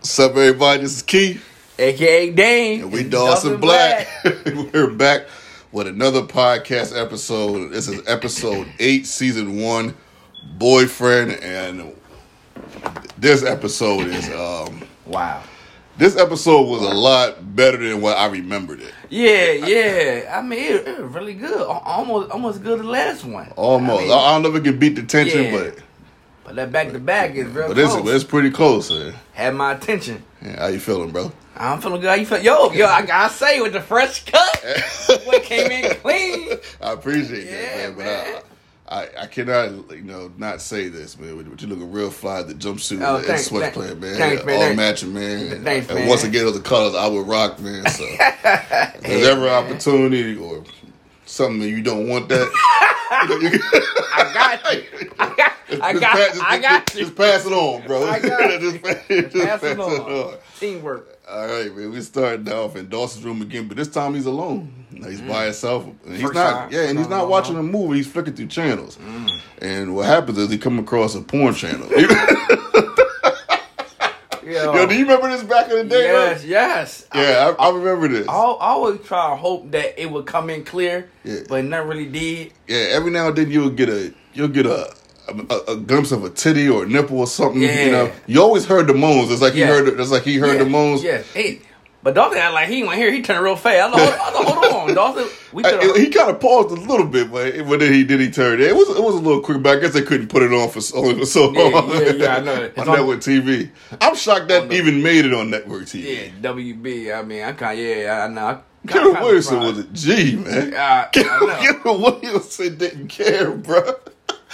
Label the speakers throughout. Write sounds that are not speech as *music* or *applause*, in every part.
Speaker 1: What's up, everybody? This is Keith,
Speaker 2: aka Dane.
Speaker 1: and we Dawson Black. *laughs* We're back with another podcast episode. This is episode eight, season one, boyfriend, and this episode is um *laughs*
Speaker 2: Wow.
Speaker 1: this episode was a lot better than what I remembered it.
Speaker 2: Yeah, yeah. I mean, it, it was really good. Almost, almost good as the last one.
Speaker 1: Almost. I,
Speaker 2: I mean,
Speaker 1: I don't know if it can beat the tension,
Speaker 2: Yeah.
Speaker 1: but
Speaker 2: but that back to back is real
Speaker 1: but it's,
Speaker 2: close.
Speaker 1: it's pretty close. Man.
Speaker 2: Had my attention.
Speaker 1: Yeah, how you feeling, bro?
Speaker 2: I'm feeling good. How you feel? Yo, yo, I gotta say, with the fresh cut, *laughs* what came in clean.
Speaker 1: I appreciate
Speaker 2: Yeah,
Speaker 1: that, man.
Speaker 2: man.
Speaker 1: But I, I, I cannot, you know, not say this, man. But you looking real fly, the jumpsuit
Speaker 2: Oh,
Speaker 1: and
Speaker 2: thanks,
Speaker 1: sweat
Speaker 2: thanks.
Speaker 1: man.
Speaker 2: Thanks, man.
Speaker 1: All
Speaker 2: Thanks.
Speaker 1: matching, man.
Speaker 2: Thanks,
Speaker 1: and
Speaker 2: man.
Speaker 1: once again, those are colors I would rock, man. So if *laughs* there's ever opportunity or something you don't want that, you you
Speaker 2: I got you. I got, I
Speaker 1: just
Speaker 2: got,
Speaker 1: pass- just-
Speaker 2: I got
Speaker 1: just,
Speaker 2: you.
Speaker 1: Just pass it on, bro.
Speaker 2: I got
Speaker 1: just, pass, *laughs* just
Speaker 2: Pass it
Speaker 1: pass
Speaker 2: on. Teamwork.
Speaker 1: All right, man. We started off in Dawson's room again, but this time he's alone. He's by himself. And he's
Speaker 2: Mm. First
Speaker 1: not.
Speaker 2: time.
Speaker 1: Yeah, and he's not watching a movie. He's flicking through channels.
Speaker 2: Mm.
Speaker 1: And what happens is he come across a porn channel. *laughs*
Speaker 2: Yo,
Speaker 1: Yo, do you remember this back in the day?
Speaker 2: yes,
Speaker 1: bro?
Speaker 2: yes.
Speaker 1: Yeah, I, I remember this.
Speaker 2: I, I always try to hope that it would come in clear,
Speaker 1: Yeah.
Speaker 2: but it never really did.
Speaker 1: Yeah, every now and then you'll get a you'll get a. A, a glimpse of a titty or a nipple or something. You know, you always heard the moans. It's like
Speaker 2: Yeah.
Speaker 1: he heard. It's like he heard
Speaker 2: yeah,
Speaker 1: the moans.
Speaker 2: Yeah, hey, but Dawson act like he went here. He turned real fast. I was like, hold, I was hold on, Dawson. We
Speaker 1: I- he kind of paused a little bit, but then he did. He turned. It was it was a little quick, but I guess they couldn't put it on for so, only *laughs* for so
Speaker 2: Yeah,
Speaker 1: long.
Speaker 2: yeah, yeah, I know. It's
Speaker 1: on
Speaker 2: on-
Speaker 1: network TV. I'm shocked that
Speaker 2: On the-
Speaker 1: even made it on network TV.
Speaker 2: yeah, WB. I mean, I kind of yeah. I know. I
Speaker 1: Kevin Williamson was a G man.
Speaker 2: I.
Speaker 1: Kevin Williamson didn't care, bro.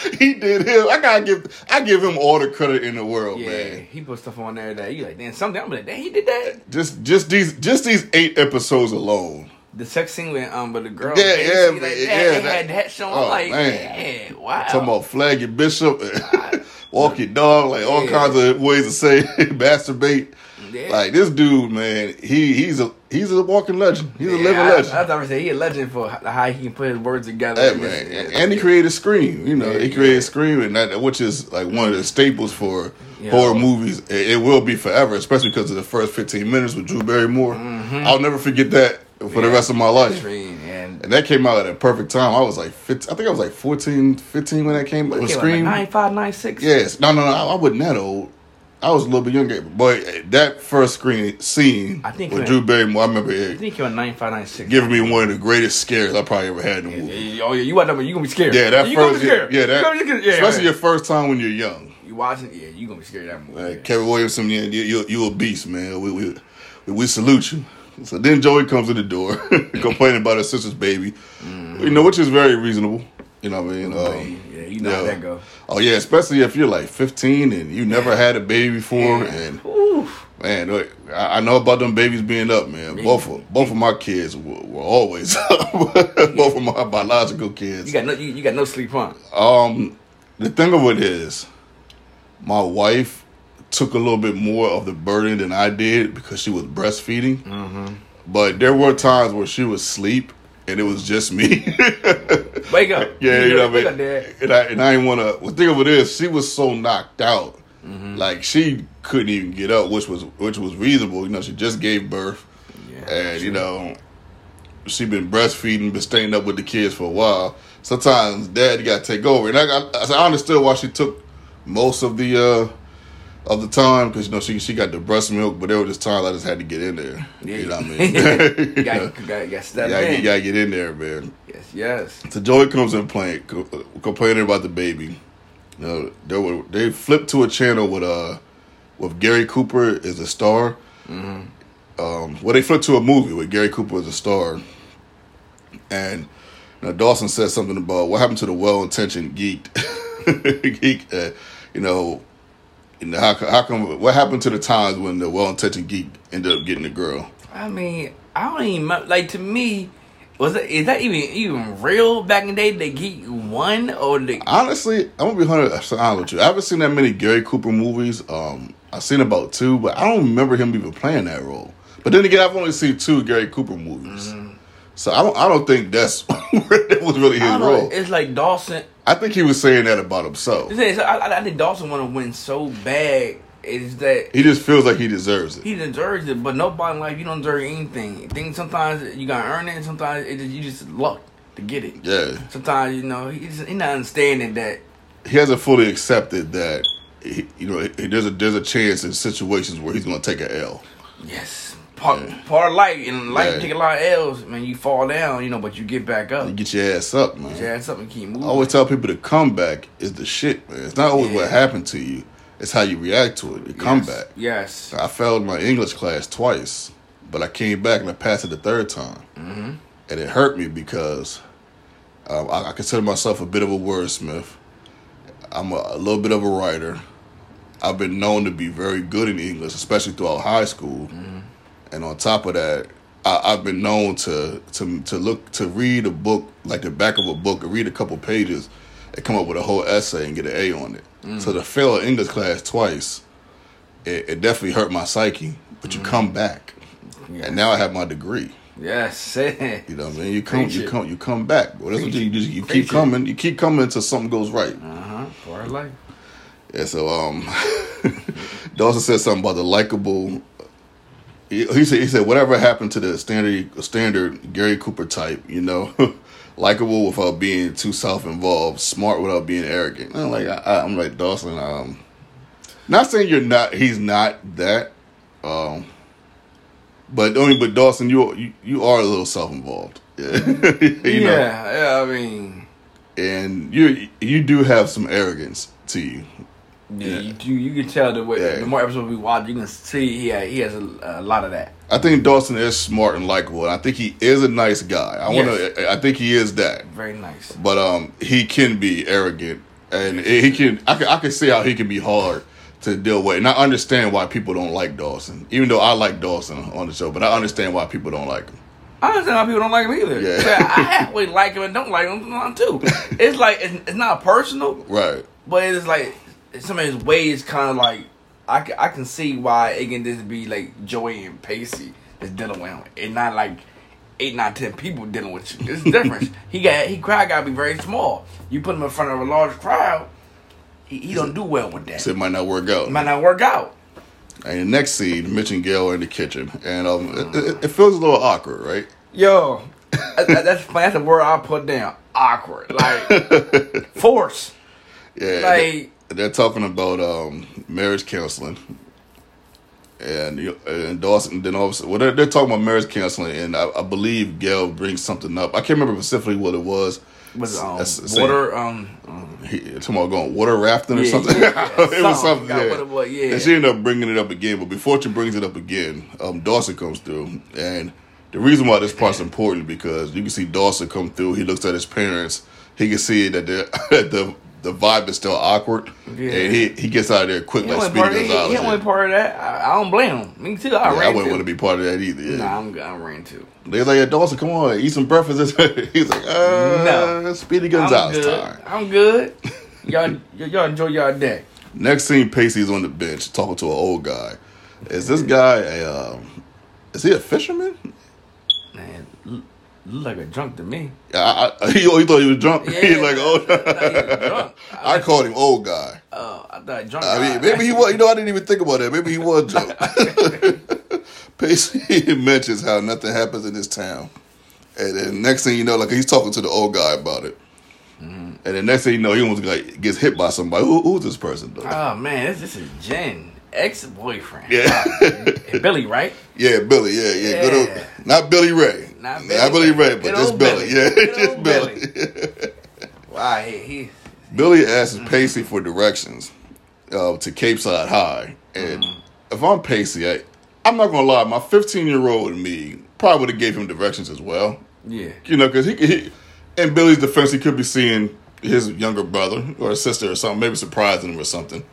Speaker 1: *laughs* He did him. I gotta give. I give him all the credit in the world,
Speaker 2: Yeah,
Speaker 1: man.
Speaker 2: he put stuff on there that you like. Damn, something. I'm like, damn, he did that.
Speaker 1: Just just these just these eight episodes alone.
Speaker 2: The sex scene with um, with the girl.
Speaker 1: Yeah,
Speaker 2: baby,
Speaker 1: yeah,
Speaker 2: like
Speaker 1: man,
Speaker 2: that,
Speaker 1: yeah,
Speaker 2: They
Speaker 1: that-
Speaker 2: had that shown.
Speaker 1: oh,
Speaker 2: like,
Speaker 1: man.
Speaker 2: man, wow.
Speaker 1: Talking about flag your bishop, *laughs* walk your dog, like all
Speaker 2: Yeah.
Speaker 1: kinds of ways to say *laughs* masturbate.
Speaker 2: Yeah.
Speaker 1: Like this dude, man, he he's a he's a walking legend. He's a living
Speaker 2: I,
Speaker 1: legend.
Speaker 2: I, thought I say he a legend for how he can put his words together.
Speaker 1: Hey,
Speaker 2: and
Speaker 1: man, and he created Scream. You know,
Speaker 2: Yeah,
Speaker 1: he created
Speaker 2: yeah.
Speaker 1: Scream, and that which is like one of the staples for
Speaker 2: Yeah.
Speaker 1: horror movies. It, it will be forever, especially because of the first fifteen minutes with Drew Barrymore. I'll never forget that for the
Speaker 2: Mm-hmm.
Speaker 1: Rest of my life.
Speaker 2: Extreme, and
Speaker 1: And that came out at a perfect time. I was like, 15, I think I was like 14, 15 when that came.
Speaker 2: Okay,
Speaker 1: Scream.
Speaker 2: like nine five nine six.
Speaker 1: Yes. No, no, no. I, I wasn't that old. I was a little bit younger. But that first screen scene
Speaker 2: I think
Speaker 1: with Drew Barrymore, I remember it.
Speaker 2: I think you're nine five nine six.
Speaker 1: giving me one of the greatest scares I probably ever had in a movie.
Speaker 2: oh yeah, you watch that, you gonna be scared.
Speaker 1: Yeah, that
Speaker 2: you
Speaker 1: first,
Speaker 2: be
Speaker 1: yeah, yeah,
Speaker 2: You
Speaker 1: that,
Speaker 2: gonna be scared. yeah,
Speaker 1: especially
Speaker 2: yeah.
Speaker 1: your first time when you're young.
Speaker 2: you watching, yeah, you gonna be scared of that movie.
Speaker 1: Like, Kevin Williamson, yeah, you, you, you a beast, man. We, we, we salute you. So then Joey comes to the door *laughs* complaining about his sister's baby, mm. you know, which is very reasonable. You know what I mean? Um,
Speaker 2: yeah, you know how that go.
Speaker 1: Oh yeah, especially if you're like 15 and you never had a baby before, and
Speaker 2: Oof.
Speaker 1: man, look, I I know about them babies being up, man. Both of both of my kids were, were always *laughs* up. both of my biological kids.
Speaker 2: You got no, you, you got no sleep, huh?
Speaker 1: Um, the thing of it is, my wife took a little bit more of the burden than I did because she was breastfeeding.
Speaker 2: Mm-hmm.
Speaker 1: But there were times where she would sleep and it was just me. *laughs*
Speaker 2: Wake up. *laughs*
Speaker 1: Yeah, you know what I mean.
Speaker 2: up,
Speaker 1: And I and I didn't want to. Well, think of it is, she was so knocked out,
Speaker 2: Mm-hmm.
Speaker 1: like she couldn't even get up, which was which was reasonable. You know, she just gave birth,
Speaker 2: Yeah,
Speaker 1: and you know, she been breastfeeding, been staying up with the kids for a while. Sometimes dad got to take over, and I got, I understood why she took most of the uh of the time because you know she she got the breast milk, but there were just times I just had to get in there.
Speaker 2: Yeah.
Speaker 1: You know what I *laughs* mean?
Speaker 2: you
Speaker 1: you
Speaker 2: got,
Speaker 1: know,
Speaker 2: you got, you got
Speaker 1: you
Speaker 2: step
Speaker 1: gotta,
Speaker 2: in.
Speaker 1: get- you gotta get in there, man.
Speaker 2: Yes, yes.
Speaker 1: So Joey comes in playing, complaining about the baby. You know, they were they flipped to a channel with uh with Gary Cooper as a star. Um, well, they flipped to a movie with Gary Cooper as a star, and you know, Dawson said something about what happened to the well-intentioned geek. *laughs* geek, uh, you know, know how, how come what happened to the times when the well-intentioned geek ended up getting the girl?
Speaker 2: I mean, I don't even like. To me, was it is that even even real back in the day? The geek won or the
Speaker 1: Honestly, I'm gonna be hundred honest with you. I haven't seen that many Gary Cooper movies. Um, I've seen about two, but I don't remember him even playing that role. But then again, I've only seen two Gary Cooper movies, so I don't. I don't think that's *laughs* where that was really his role.
Speaker 2: It's like Dawson.
Speaker 1: I think he was saying that about himself.
Speaker 2: I, I, I think Dawson want to win so bad. is that
Speaker 1: He just feels like he deserves it.
Speaker 2: he deserves it, but nobody in life you don't deserve anything. Things sometimes you gotta earn it, and sometimes it just, you just luck to get it.
Speaker 1: Yeah,
Speaker 2: Sometimes you know he's he not understanding that.
Speaker 1: he hasn't fully accepted that. He, you know, he- there's a there's a chance in situations where he's going to take an L.
Speaker 2: Yes, part
Speaker 1: Yeah.
Speaker 2: part of life in life.
Speaker 1: Yeah.
Speaker 2: You take a lot of L's, man. You fall down, you know, but you get back up.
Speaker 1: You get your ass up, man.
Speaker 2: Yeah, something keep moving.
Speaker 1: I always tell people to come back is the shit, man. It's not always what happened to you; it's how you react to it. The
Speaker 2: Yes.
Speaker 1: comeback.
Speaker 2: Yes.
Speaker 1: I failed my English class twice, but I came back and I passed it the third time,
Speaker 2: Mm-hmm.
Speaker 1: and it hurt me because um, I, I consider myself a bit of a wordsmith. I'm a, a little bit of a writer. I've been known to be very good in English, especially throughout high school.
Speaker 2: Mm-hmm.
Speaker 1: And on top of that, I, I've been known to to to look to read a book like the back of a book, and read a couple pages, and come up with a whole essay and get an A on it.
Speaker 2: Mm.
Speaker 1: So to fail an English class twice, it, it definitely hurt my psyche. But you come back,
Speaker 2: Mm. Yeah.
Speaker 1: and now I have my degree.
Speaker 2: Yes. *laughs*
Speaker 1: You know what I mean? You come,
Speaker 2: Preach
Speaker 1: you
Speaker 2: it.
Speaker 1: come, you come back. Well, that's what you, you, just, you
Speaker 2: Preach
Speaker 1: keep
Speaker 2: it.
Speaker 1: coming. You keep coming until something goes right.
Speaker 2: uh huh. Of life.
Speaker 1: Yeah, so um, *laughs* Dawson said something about the likable. He, he said he said whatever happened to the standard standard Gary Cooper type, you know, *laughs* likable without being too self involved, smart without being arrogant. I'm like I, I'm like Dawson. Um, not saying you're not. He's not that. Um, but only but Dawson, you you, you are a little self involved. Yeah, *laughs* you know?
Speaker 2: yeah. Yeah. I mean.
Speaker 1: and you you do have some arrogance to you.
Speaker 2: Yeah,
Speaker 1: Yeah.
Speaker 2: You, you you can tell the way
Speaker 1: Yeah.
Speaker 2: the more episodes we watch, you can see he ha- he has a, a lot of that.
Speaker 1: I think Dawson is smart and likable. and I think he is a nice guy. I want to. I think he is that.
Speaker 2: Very nice.
Speaker 1: But um, he can be arrogant, and he can. I can. I can see how he can be hard to deal with, and I understand why people don't like Dawson. Even though I like Dawson on the show, but I understand why people don't like him.
Speaker 2: I understand why people don't like him either.
Speaker 1: Yeah.
Speaker 2: But I halfway *laughs* like him and don't like him too. *laughs* It's like it's, it's not personal,
Speaker 1: Right.
Speaker 2: but it's like some of his ways kind of like I can, I can see why it can just be like Joey and Pacey is dealing with him, and not like eight, nine, ten people dealing with you. It's different. *laughs* he got he crowd got to be very small. You put him in front of a large crowd, he, he don't do well with that.
Speaker 1: So it might not work out.
Speaker 2: It might not work out.
Speaker 1: And the next scene, Mitch and Gail are in the kitchen, and um, it, it, it feels a little awkward, right?
Speaker 2: Yo, that- that- that's that's the word I put down. Awkward, like *laughs* force.
Speaker 1: Yeah,
Speaker 2: Like-
Speaker 1: they're talking about um, marriage counseling, and and Dawson. Then all of a sudden, well, they're, they're talking about marriage counseling, and I, I believe Gail brings something up. I can't remember specifically what it was.
Speaker 2: Was um,
Speaker 1: say-
Speaker 2: water? Um, um,
Speaker 1: He, talking about going water rafting or
Speaker 2: Yeah,
Speaker 1: something.
Speaker 2: yeah, *laughs* yeah.
Speaker 1: it was
Speaker 2: Something.
Speaker 1: something. Yeah.
Speaker 2: what it was, yeah.
Speaker 1: And she ended up bringing it up again. But before she brings it up again, um, Dawson comes through, and the reason why this part's important because you can see Dawson come through. He looks at his parents. He can see that *laughs* the the the vibe is still awkward,
Speaker 2: Yeah.
Speaker 1: and he he gets out of there quick
Speaker 2: he
Speaker 1: like Speedy
Speaker 2: part, of, he, he wasn't part of that. I, I don't blame him. Me too. I
Speaker 1: Yeah, I wouldn't want to be part of that either. Yeah.
Speaker 2: Nah, I'm I ran too.
Speaker 1: They're like, yeah, Dawson, come on, eat some breakfast. *laughs* He's like, uh,
Speaker 2: No.
Speaker 1: Speedy Gonzalez time.
Speaker 2: I'm good. *laughs* y'all, y- y'all enjoy y'all day.
Speaker 1: Next scene, Pacey's on the bench talking to an old guy. Is this guy a? Um, is he a fisherman?
Speaker 2: Man, look, look like a drunk to me.
Speaker 1: I, I, *laughs* he, oh, he thought he was drunk. *laughs*
Speaker 2: Yeah,
Speaker 1: He's like, oh.
Speaker 2: I thought he was drunk. *laughs*
Speaker 1: I called him old guy.
Speaker 2: Oh, I thought drunk.
Speaker 1: I mean, maybe he was. You know, I didn't even think about that. Maybe he was drunk. Pacey mentions how nothing happens in this town, and then next thing you know, like he's talking to the old guy about it.
Speaker 2: Mm-hmm.
Speaker 1: And then next thing you know, he almost like gets hit by somebody. Who, who's this person? Though?
Speaker 2: Oh man, this, this is Jen, ex boyfriend.
Speaker 1: Yeah.
Speaker 2: Billy, right?
Speaker 1: Yeah, Billy. Yeah, yeah. Good old,
Speaker 2: Yeah.
Speaker 1: not Billy Ray.
Speaker 2: Not
Speaker 1: Not
Speaker 2: Billy
Speaker 1: Billy
Speaker 2: Ray.
Speaker 1: Ray, but just Billy.
Speaker 2: Billy.
Speaker 1: Yeah, *laughs* just
Speaker 2: old
Speaker 1: Billy.
Speaker 2: Wow, he, he
Speaker 1: Billy asks mm. Pacey for directions uh, to Capeside High, and mm-hmm. if I'm Pacey, I, I'm not gonna lie, my 15 year old me probably would have gave him directions as well.
Speaker 2: yeah.
Speaker 1: You know, because he, he, in Billy's defense, he could be seeing his younger brother or sister or something, maybe surprising him or something.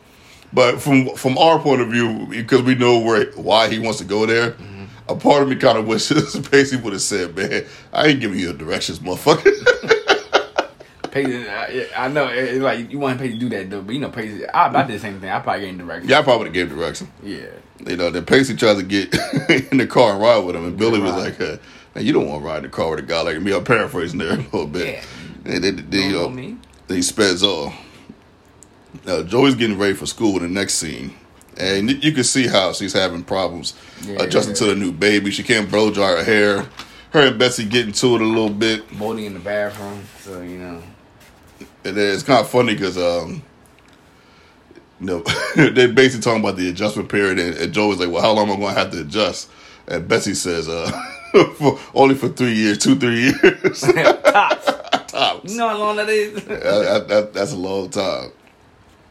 Speaker 1: But from from our point of view, because we know where why he wants to go there, mm-hmm. A part of me kind of wishes *laughs* Pacey would have said, "Man, I ain't giving you the directions, motherfucker." *laughs*
Speaker 2: Pacey, I, I know, it- like you want Pacey to do that though, but you know, Pacey, I, I did the same thing. I probably gave him directions.
Speaker 1: yeah, I probably gave direction.
Speaker 2: Yeah.
Speaker 1: You know, then Pacey tries to get *laughs* in the car and ride with him, and Billy was like, uh, "Man, you don't want to ride in the car with a guy like me." I'm paraphrasing there a little bit.
Speaker 2: Yeah.
Speaker 1: And then, then, you
Speaker 2: know
Speaker 1: know, speds off. Now Joey's getting ready for school in the next scene, and you can see how she's having problems
Speaker 2: Yeah.
Speaker 1: adjusting to the new baby. She can't blow dry her hair. Her and Betsy getting to it a little bit.
Speaker 2: Bodie in the bathroom, so you know.
Speaker 1: And it's kind of funny because, um, you know, *laughs* they're basically talking about the adjustment period, and, and Joe is like, "Well, how long am I going to have to adjust?" And Betsy says, "Uh, *laughs* for, only for three years, two, three years *laughs*
Speaker 2: Tops.
Speaker 1: tops.
Speaker 2: You know how long that is?
Speaker 1: That- that's a long time."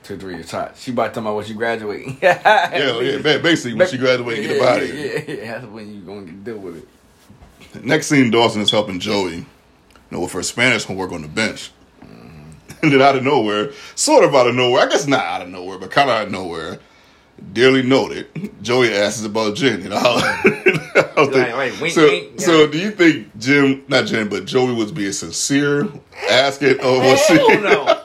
Speaker 2: Two, three years tops. She about to tell me when she graduating. *laughs*
Speaker 1: Yeah, yeah. Basically, when she graduates, and get
Speaker 2: yeah,
Speaker 1: out of
Speaker 2: yeah,
Speaker 1: here.
Speaker 2: Yeah, yeah, that's when you gonna deal with it.
Speaker 1: Next scene, Dawson is helping Joey, you know, with her Spanish homework on the bench. *laughs* And then out of nowhere, sort of out of nowhere, I guess not out of nowhere, but kind of out of nowhere, dearly noted, Joey asks about Jen. You know, *laughs* they-
Speaker 2: Like, wink,
Speaker 1: so,
Speaker 2: wink,
Speaker 1: so do you think Jim, not Jen, but Joey was being sincere, asking, she?
Speaker 2: Hell no.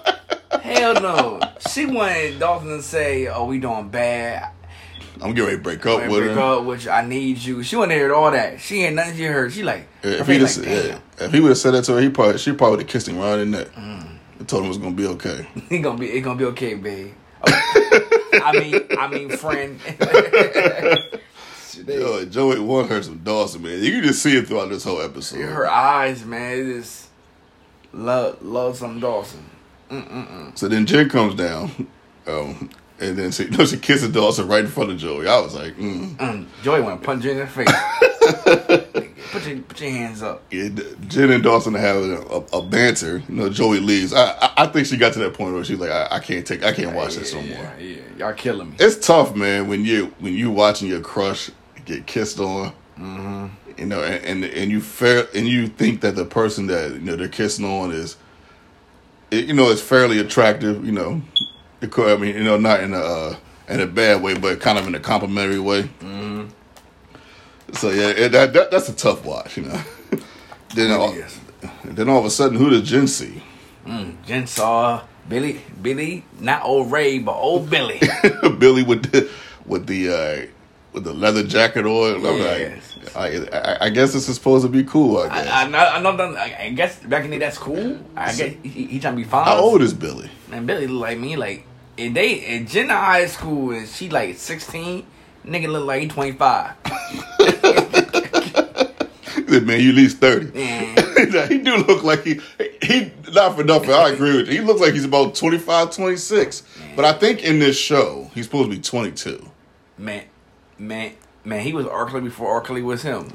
Speaker 2: Hell no. She wanted Dawson to say, "Oh, we doing bad.
Speaker 1: I'm getting ready to break up with
Speaker 2: break
Speaker 1: her.
Speaker 2: up, which I need you." She wanted to hear all that. She ain't nothing she heard. She like,
Speaker 1: If he, just,
Speaker 2: like,
Speaker 1: yeah, if he would have said that to her, he probably she probably would have kissed him right in the neck.
Speaker 2: Mm.
Speaker 1: And told him it was gonna be okay. *laughs*
Speaker 2: It gonna be, it gonna be okay, babe. *laughs* I mean, I mean, friend. *laughs*
Speaker 1: Yo, Joey want her some Dawson, man. You can just see it throughout this whole episode.
Speaker 2: her eyes, man, it is love, love some Dawson.
Speaker 1: So then Jen comes down, *laughs* um, and then she, *laughs* no, she kisses Dawson right in front of Joey. I was like, mm.
Speaker 2: Mm, Joey want to punch you in the face. *laughs* put your put your hands up.
Speaker 1: Yeah, Jen and Dawson have a, a, a banter. You know, Joey leaves. I, I I think she got to that point where she's like, I, I can't take, I can't watch this no
Speaker 2: yeah,
Speaker 1: more.
Speaker 2: Yeah, y'all killing me.
Speaker 1: It's tough, man, when you when you watching your crush get kissed on.
Speaker 2: Mm-hmm.
Speaker 1: You know, and, and and you fair and you think that the person that you know they're kissing on is, it, you know, it's fairly attractive. You know, I mean, you know, not in a uh, in a bad way, but kind of in a complimentary way.
Speaker 2: Mm-hmm.
Speaker 1: So yeah, it, that, that that's a tough watch. You know. *laughs* then all, then all of a sudden, who does Jen see?
Speaker 2: Mm, Jen saw Billy, Billy, not old Ray, but old Billy. *laughs*
Speaker 1: Billy with the with the uh, with the leather jacket on.
Speaker 2: Yes.
Speaker 1: like, I, I, I guess this is supposed to be cool. I guess.
Speaker 2: I, I know, I know. I I guess back in the day, that's cool. I guess he, he trying to be fine.
Speaker 1: How old is Billy?
Speaker 2: And Billy look like me. Like, and they in Jen in high school and she like sixteen. Nigga look like he twenty five.
Speaker 1: He *laughs* said, Man, you at least thirty.
Speaker 2: Man, *laughs*
Speaker 1: he do look like he he not for nothing. I agree with you. He looks like he's about 25, 26. But I think in this show he's supposed to be twenty two.
Speaker 2: man, man, man. He was Arkley before Arkley was him. *laughs*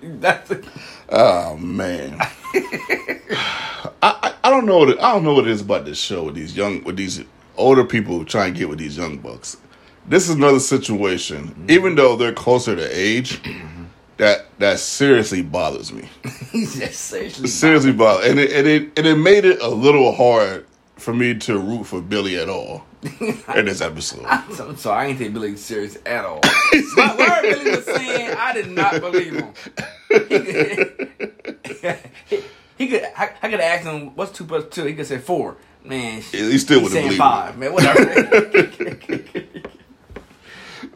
Speaker 2: *laughs* that's
Speaker 1: Oh man. *sighs* I, I I don't know what it, I don't know what it is about this show with these young with these older people trying to get with these young bucks. This is another situation, mm-hmm. even though they're closer to age, mm-hmm. that that seriously bothers me. *laughs*
Speaker 2: seriously.
Speaker 1: seriously bothers, and it, and it and it made it a little hard for me to root for Billy at all *laughs* in this episode.
Speaker 2: I'm sorry, I ain't take Billy serious at all. My word Billy was saying, I did not believe him. He *laughs* could, he could I, I could ask him, what's two plus two? He could say four. Man,
Speaker 1: He still wouldn't believe
Speaker 2: five. Man, whatever. *laughs*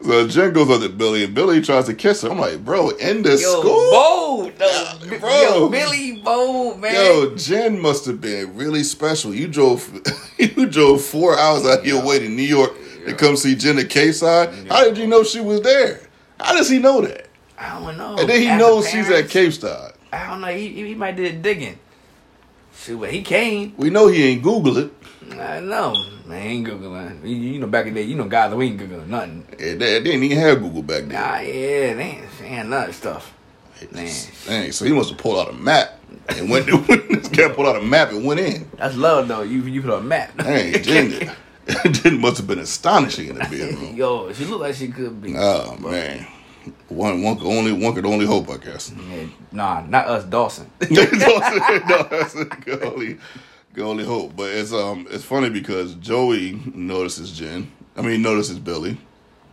Speaker 1: So Jen goes up to Billy, and Billy tries to kiss her. I'm like, bro, in the
Speaker 2: Yo,
Speaker 1: school.
Speaker 2: bold, though.
Speaker 1: Yeah, bro.
Speaker 2: Yo, Billy bold, man.
Speaker 1: Yo, Jen must have been really special. You drove, *laughs* you drove four hours out of your way to New York to come see Jen at Capeside. How did you know she was there? How does he know that?
Speaker 2: I don't know.
Speaker 1: And then he
Speaker 2: Ask
Speaker 1: knows
Speaker 2: the
Speaker 1: she's at. Capeside.
Speaker 2: I don't know. He, he might did digging. Shoot, but he came.
Speaker 1: We know he ain't Google it.
Speaker 2: I know. Man, he ain't Googling. You, know, back in the day, you know, guys, we ain't Googling nothing.
Speaker 1: And they, they didn't even have Google back then.
Speaker 2: Nah, yeah, they ain't, ain't none of that stuff. Man,
Speaker 1: Dang, so he must have pulled out a map and went. to, *laughs* this guy pulled out a map and went in.
Speaker 2: that's love, though. You you put out a map.
Speaker 1: Dang, Jen, Jen must have been astonishing in the bedroom.
Speaker 2: Yo, she looked like she could be.
Speaker 1: Oh man, one one could only one could only hope, I guess.
Speaker 2: Yeah, nah, not us, Dawson. *laughs*
Speaker 1: that's *laughs* could only only hope. But it's um it's funny because Joey notices Jen. I mean, notices Billy.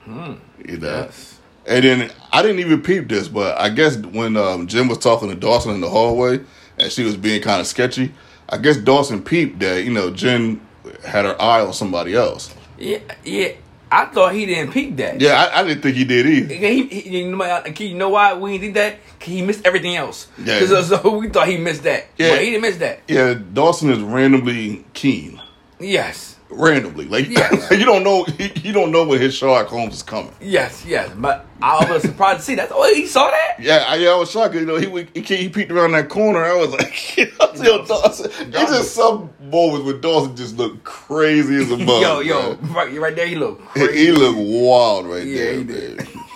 Speaker 1: You know.
Speaker 2: yes.
Speaker 1: And then I didn't even peep this, but I guess when um, Jim was talking to Dawson in the hallway and she was being kind of sketchy, I guess Dawson peeped that you know Jen had her eye on somebody else.
Speaker 2: Yeah, yeah. I thought he didn't peek that.
Speaker 1: Yeah, I, I didn't think he did either.
Speaker 2: He, he, you, know, why- you know why we didn't think that? he missed everything else.
Speaker 1: Yeah.
Speaker 2: Cause uh, so *laughs* we thought he missed that.
Speaker 1: Yeah.
Speaker 2: But he didn't miss that.
Speaker 1: Yeah, Dawson is randomly keen,
Speaker 2: Yes.
Speaker 1: Randomly. Like *laughs*
Speaker 2: Yeah.
Speaker 1: you don't know *laughs* you don't know when his Sherlock Holmes is coming.
Speaker 2: Yes, yes, but I was *laughs* surprised to see that. Oh, he saw that.
Speaker 1: Yeah, I, yeah, I was shocked. You know, he he, he, he peeked around that corner. I was like, yo, Dawson. It's just some moments with Dawson just looked crazy as a mug.
Speaker 2: yo, yo,
Speaker 1: man.
Speaker 2: right, right there, he look
Speaker 1: He,
Speaker 2: crazy.
Speaker 1: he looked wild right
Speaker 2: Yeah,
Speaker 1: there.
Speaker 2: he
Speaker 1: man.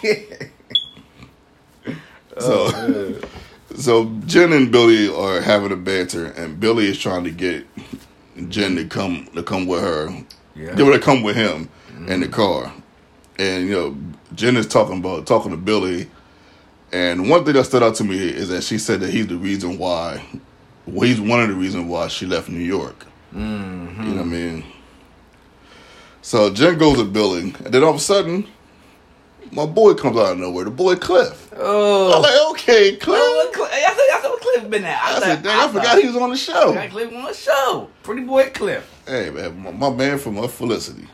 Speaker 2: did.
Speaker 1: So,
Speaker 2: Oh,
Speaker 1: so Jen and Billy are having a banter, and Billy is trying to get Jen to come to come with her,
Speaker 2: Yeah.
Speaker 1: her to come with him in the car. And you know, Jen is talking about talking to Billy, and one thing that stood out to me is that she said that he's the reason why, well, he's one of the reasons why she left New York.
Speaker 2: Mm-hmm.
Speaker 1: You know what I mean? So Jen goes with Billy, and then all of a sudden, my boy comes out of nowhere. The boy Cliff.
Speaker 2: Oh, I'm
Speaker 1: like, okay, Cliff.
Speaker 2: oh Cliff, I said, I said, what Cliff been at?
Speaker 1: I
Speaker 2: I,
Speaker 1: said, dang, I forgot he was on the show.
Speaker 2: Got Cliff on the show. Pretty boy Cliff.
Speaker 1: Hey man, my, my man from uh, Felicity,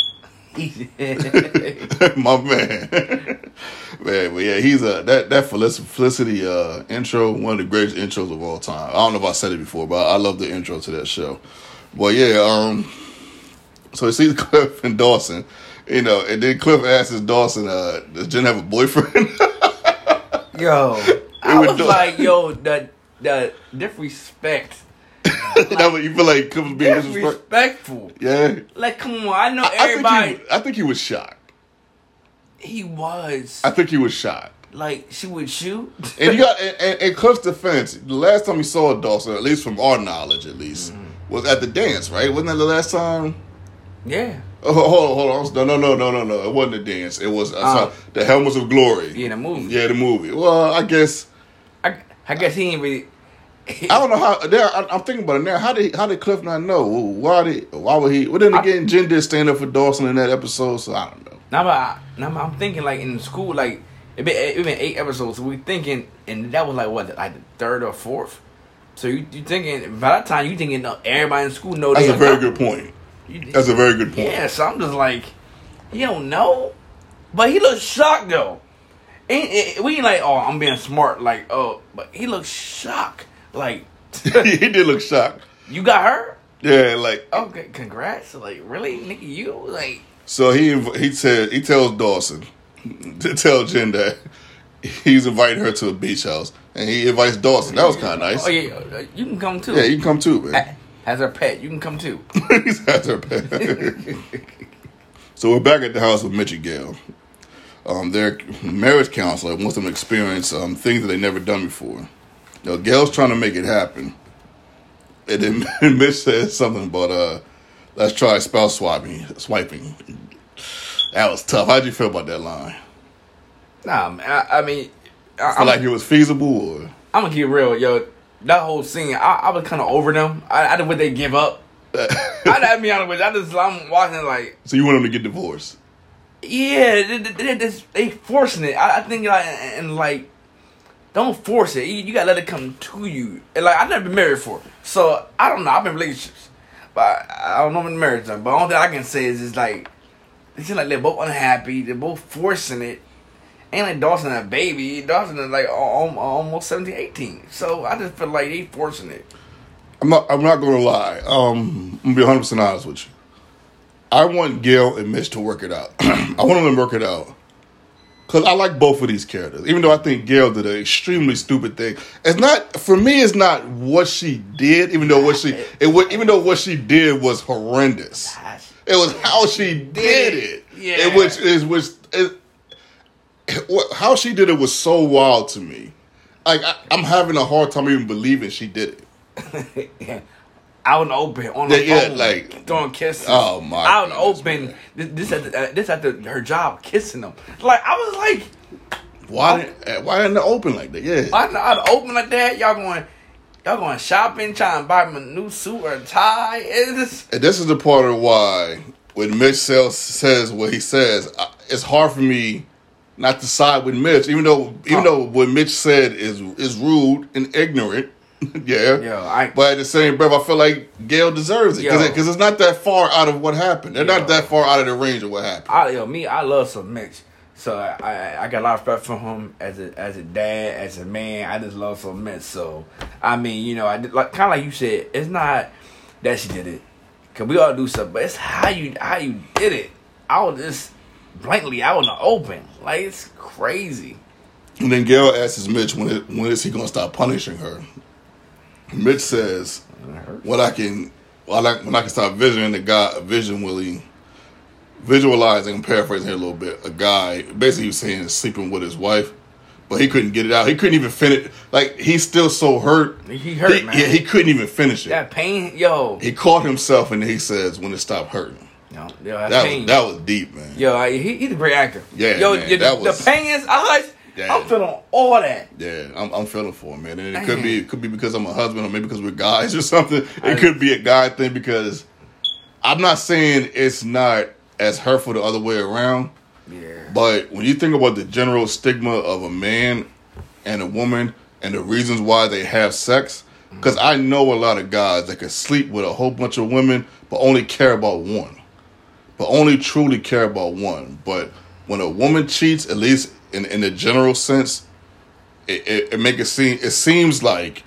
Speaker 1: *laughs* *laughs* my man, man. But yeah, he's a that that Felic- Felicity uh, intro, one of the greatest intros of all time. I don't know if I said it before, but I love the intro to that show. But yeah, um, so he sees *laughs* Cliff and Dawson, you know, and then Cliff asks Dawson, uh, "Does Jen have a boyfriend?" *laughs*
Speaker 2: yo, I
Speaker 1: would
Speaker 2: was
Speaker 1: do-
Speaker 2: like, yo, the the disrespect, *laughs*
Speaker 1: that what you feel like Cliff was being disrespectful. Yeah,
Speaker 2: Like, come on, I know
Speaker 1: I, I
Speaker 2: everybody.
Speaker 1: think he, I think he was shocked.
Speaker 2: he was
Speaker 1: I think he was shocked.
Speaker 2: like, she would shoot.
Speaker 1: And you got and, and, and Cliff's defense. The last time we saw Dawson, at least from our knowledge, at least, was at the dance, right? Wasn't that the last time?
Speaker 2: Yeah,
Speaker 1: Oh, hold on, hold on. No, no, no, no, no, no. It wasn't a dance. It was uh, the Helmets of Glory.
Speaker 2: yeah, the movie.
Speaker 1: Yeah, the movie. Well, I guess
Speaker 2: I, I guess he ain't really. *laughs*
Speaker 1: I don't know how. There, I, I'm thinking about it now. How did how did Cliff not know? Why did why would he? Well, then again, Jen did stand up for Dawson in that episode, so I don't know.
Speaker 2: Now, but I, now I'm thinking like in school, like it been it been eight episodes. So we thinking, and that was like what, like the third or fourth. So you you thinking by that time you thinking everybody in school know
Speaker 1: That's a very good point. That's a very good point.
Speaker 2: yeah, so I'm just like, you don't know, but he looks shocked though. Ain't it, we ain't like oh I'm being smart like oh, but he looks shocked like *laughs*
Speaker 1: he did look shocked.
Speaker 2: you got her.
Speaker 1: Yeah, like oh.
Speaker 2: Okay, congrats. Like really, nigga, you like
Speaker 1: So he inv- he said he tells Dawson to *laughs* tell Jen that he's inviting her to a beach house, and he invites Dawson. That was kind of nice.
Speaker 2: oh yeah, you can come too.
Speaker 1: Yeah, you can come too, man.
Speaker 2: A- As her pet, you can come too. *laughs*
Speaker 1: He's had her back. so we're back at the house with Mitch and Gail. Um, their marriage counselor wants them to experience um, things that they've never done before. Now, Gail's trying to make it happen, and then *laughs* Mitch says something about uh, let's try spouse swiping. Swiping. That was tough. How'd you feel about that line?
Speaker 2: Nah, man, I, I mean, I,
Speaker 1: like it was feasible, or
Speaker 2: I'm gonna get real, yo. That whole scene, I, I was kind of over them. I, I didn't want they give up. *laughs* I, I be honest with you, I just I'm watching like,
Speaker 1: so you want them to get divorced?
Speaker 2: yeah, they, they, they, they forcing it. I, I think like and like, don't force it. You, you gotta let it come to you. And like, I've never been married before, so I don't know. I've been relationships, but I, I don't know what marriage done. But all that I can say is, is like, it seems like they're both unhappy. They're both forcing it. Ain't like Dawson a baby. Dawson is like al- al- almost 17, 18. So I just feel like they forcing it.
Speaker 1: I'm not. I'm not going to lie. Um, I'm gonna be 100 percent honest with you. I want Gail and Mitch to work it out. *clears throat* I want them to work it out because I like both of these characters. Even though I think Gail did an extremely stupid thing. It's not for me. It's not what she did. Even though what she it even though what she did was horrendous. It was how she did it.
Speaker 2: Yeah.
Speaker 1: It which is which it, how she did it was so wild to me. Like I, I'm having a hard time even believing she did it. *laughs*
Speaker 2: out in the open on the
Speaker 1: Yeah, yeah,
Speaker 2: phone,
Speaker 1: like-
Speaker 2: throwing kisses.
Speaker 1: Oh, my
Speaker 2: Out in the open. This, this at the, uh, this at the, her job kissing them. Like I was like,
Speaker 1: Why didn't why didn't it open like that? Yeah.
Speaker 2: in the, out open like that. Y'all going, y'all going shopping, trying to buy me a new suit or tie. Just,
Speaker 1: And this is the part of why when Mitch sells, says what he says, it's hard for me not to side with Mitch, even though even
Speaker 2: Oh.
Speaker 1: though what Mitch said is is rude and ignorant. *laughs* yeah.
Speaker 2: yeah. I-
Speaker 1: but at the same breath, I feel like Gail deserves it because
Speaker 2: Yo.
Speaker 1: it's not that far out of what happened. They're
Speaker 2: Yo.
Speaker 1: not that far out of the range of what happened.
Speaker 2: I, yo, me, I love some Mitch. So I, I, I got a lot of respect for him as a as a dad, as a man. I just love some Mitch. So I mean, you know, I did, like kind of like you said, it's not that she did it. Cause we all do stuff, but it's how you how you did it. I was just blankly out in the open. Like it's crazy.
Speaker 1: And then Gail asks Mitch when it, when is he gonna stop punishing her? Mitch says, "When I can, when I, when I can stop visioning the guy, vision visually, visualizing. I'm paraphrasing here a little bit. A guy basically he was saying sleeping with his wife, but he couldn't get it out. He couldn't even finish. Like he's still so hurt.
Speaker 2: He hurt,
Speaker 1: He-
Speaker 2: man.
Speaker 1: Yeah, he couldn't even finish it.
Speaker 2: That pain, yo,
Speaker 1: He caught himself and he says, "When it stopped hurting."
Speaker 2: Yo, yo that,
Speaker 1: That was that was deep, man.
Speaker 2: yo, I- he, he's a great actor.
Speaker 1: Yeah,
Speaker 2: yo,
Speaker 1: man,
Speaker 2: yo, the,
Speaker 1: was-
Speaker 2: the pain is eyes.
Speaker 1: Yeah.
Speaker 2: I'm feeling all that.
Speaker 1: Yeah, I'm, I'm feeling for him, man. And it could be it could be because I'm a husband, or maybe because we're guys *laughs* or something.
Speaker 2: I-
Speaker 1: It could be a guy thing because I'm not saying it's not as hurtful the other way around.
Speaker 2: Yeah,
Speaker 1: But when you think about the general stigma of a man and a woman and the reasons why they have sex, because I know a lot of guys that can sleep with a whole bunch of women but only care about one, but only truly care about one. But when a woman cheats, at least in in the general sense, it, it, it make it seem it seems like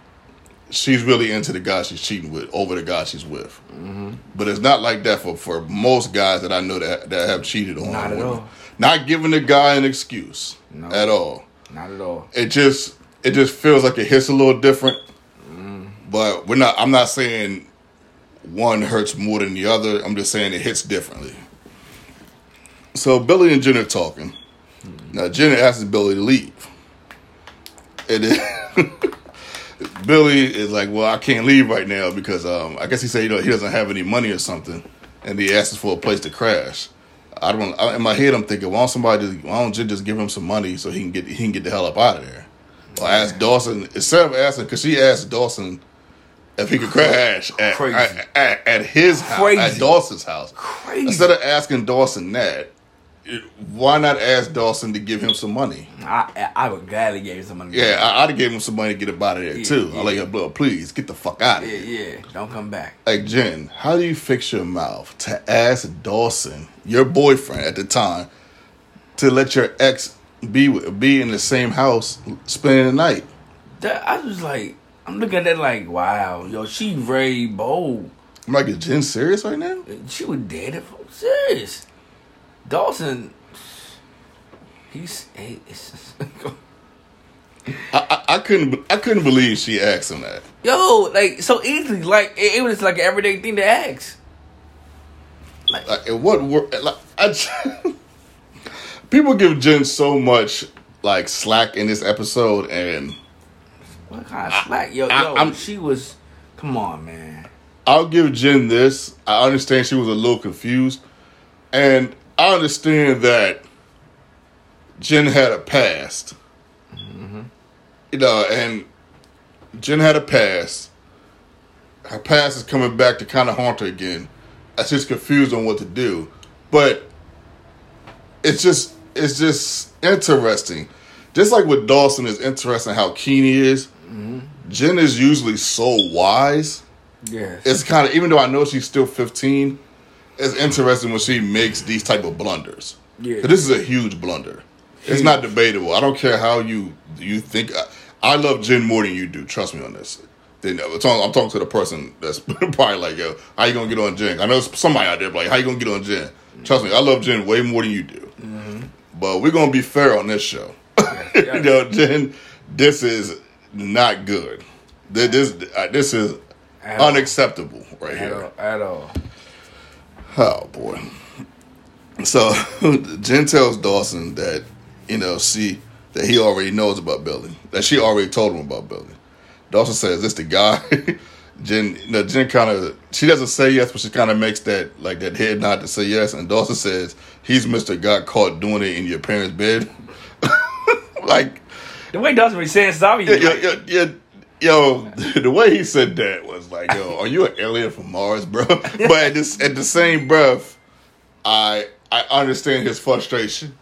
Speaker 1: she's really into the guy she's cheating with over the guy she's with. Mm-hmm. But it's not like that for, for most guys that I know that that have cheated on.
Speaker 2: Not at
Speaker 1: women.
Speaker 2: all.
Speaker 1: Not giving the guy an excuse
Speaker 2: No.
Speaker 1: at all.
Speaker 2: not at all.
Speaker 1: It just it just feels like it hits a little different. Mm. But we're not. I'm not saying one hurts more than the other. I'm just saying it hits differently. So Billy and Jen are talking. Now Jen asks Billy to leave. And then *laughs* Billy is like, "Well, I can't leave right now because um, I guess he said you know he doesn't have any money or something, and he asks for a place to crash." I don't. I, in my head, I'm thinking, why don't somebody just why don't Jen just give him some money so he can get he can get the hell up out of there? Or ask Dawson instead of asking because she asked Dawson if he could crash at at, at, at his house
Speaker 2: Crazy.
Speaker 1: at Dawson's house.
Speaker 2: Crazy.
Speaker 1: Instead of asking Dawson that, why not ask Dawson to give him some money?
Speaker 2: I I I would gladly give him some money.
Speaker 1: Yeah, I, I'd have gave him some money to get up out of there
Speaker 2: Yeah,
Speaker 1: too.
Speaker 2: yeah.
Speaker 1: I'm like, bro, please get the fuck out of
Speaker 2: yeah,
Speaker 1: here.
Speaker 2: yeah. Don't come back.
Speaker 1: Like Jen, how do you fix your mouth to ask Dawson, your boyfriend at the time, to let your ex be be in the same house spending the night?
Speaker 2: That, I was like, I'm looking at that like, wow, yo, she very bold.
Speaker 1: I'm like, is Jen serious right now?
Speaker 2: She was dead. if I'm serious. Dawson, he's, he's
Speaker 1: I, I, I couldn't I couldn't believe she asked him that. *laughs*
Speaker 2: yo, like so easily, like it, it was like an everyday thing to ask. Like,
Speaker 1: Like, it what wor- like I, j- *laughs* people give Jen so much like slack in this episode, and
Speaker 2: what kind of slack, yo,
Speaker 1: I-
Speaker 2: yo,
Speaker 1: I'm-
Speaker 2: she was. Come on, man.
Speaker 1: I'll give Jen this. I understand she was a little confused, and I understand that Jen had a past. You know, and Jen had a past. Her past is coming back to kind of haunt her again. That's just confused on what to do, but it's just it's just interesting. Just like with Dawson is interesting how keen he is. Jen is usually so wise
Speaker 2: Yes.
Speaker 1: it's kind of even though I know she's still 15, it's interesting when she makes these type of blunders.
Speaker 2: Yeah.
Speaker 1: this is a huge blunder. It's not debatable. I don't care how you you think. I, I love Jen more than you do. Trust me on this. Then I'm talking, I'm talking to the person that's *laughs* probably like, yo, how you gonna get on Jen? I know somebody out there like, how you gonna get on Jen? Trust me, I love Jen way more than you do. But we're gonna be fair on this show. *laughs* you know, Jen, this is not good. This this, uh, this is unacceptable right
Speaker 2: at
Speaker 1: here.
Speaker 2: all, at all.
Speaker 1: Oh boy. So *laughs* Jen tells Dawson that you know she that he already knows about Billy. That she already told him about Billy. Dawson says, "This the guy." *laughs* Jen, you know, Jen kind of she doesn't say yes, but she kind of makes that like that head nod to say yes. And Dawson says, "He's Mister got caught doing it in your parents' bed." *laughs* like,
Speaker 2: The way Dawson was saying stuff,
Speaker 1: yo, yo, yo, yo, *laughs* the way he said that was like, "Yo, are you an alien from Mars, bro?" *laughs* But at this at the same breath, I I understand his frustration.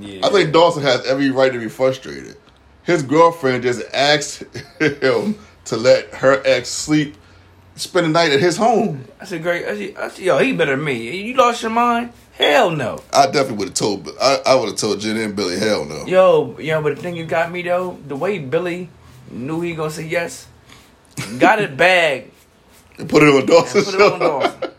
Speaker 2: yeah.
Speaker 1: I think Dawson has every right to be frustrated. His girlfriend just asked him to let her ex sleep, spend the night at his home.
Speaker 2: I said, great. I said, I said, yo, he better than me. You lost your mind? Hell no.
Speaker 1: I definitely would have told. I, I would have told Jen and Billy, hell no.
Speaker 2: Yo, yo, but the thing that got me though, the way Billy knew he gonna say yes, got it bag, *laughs*
Speaker 1: Put it on
Speaker 2: and
Speaker 1: Dawson's
Speaker 2: put it on. Dawson.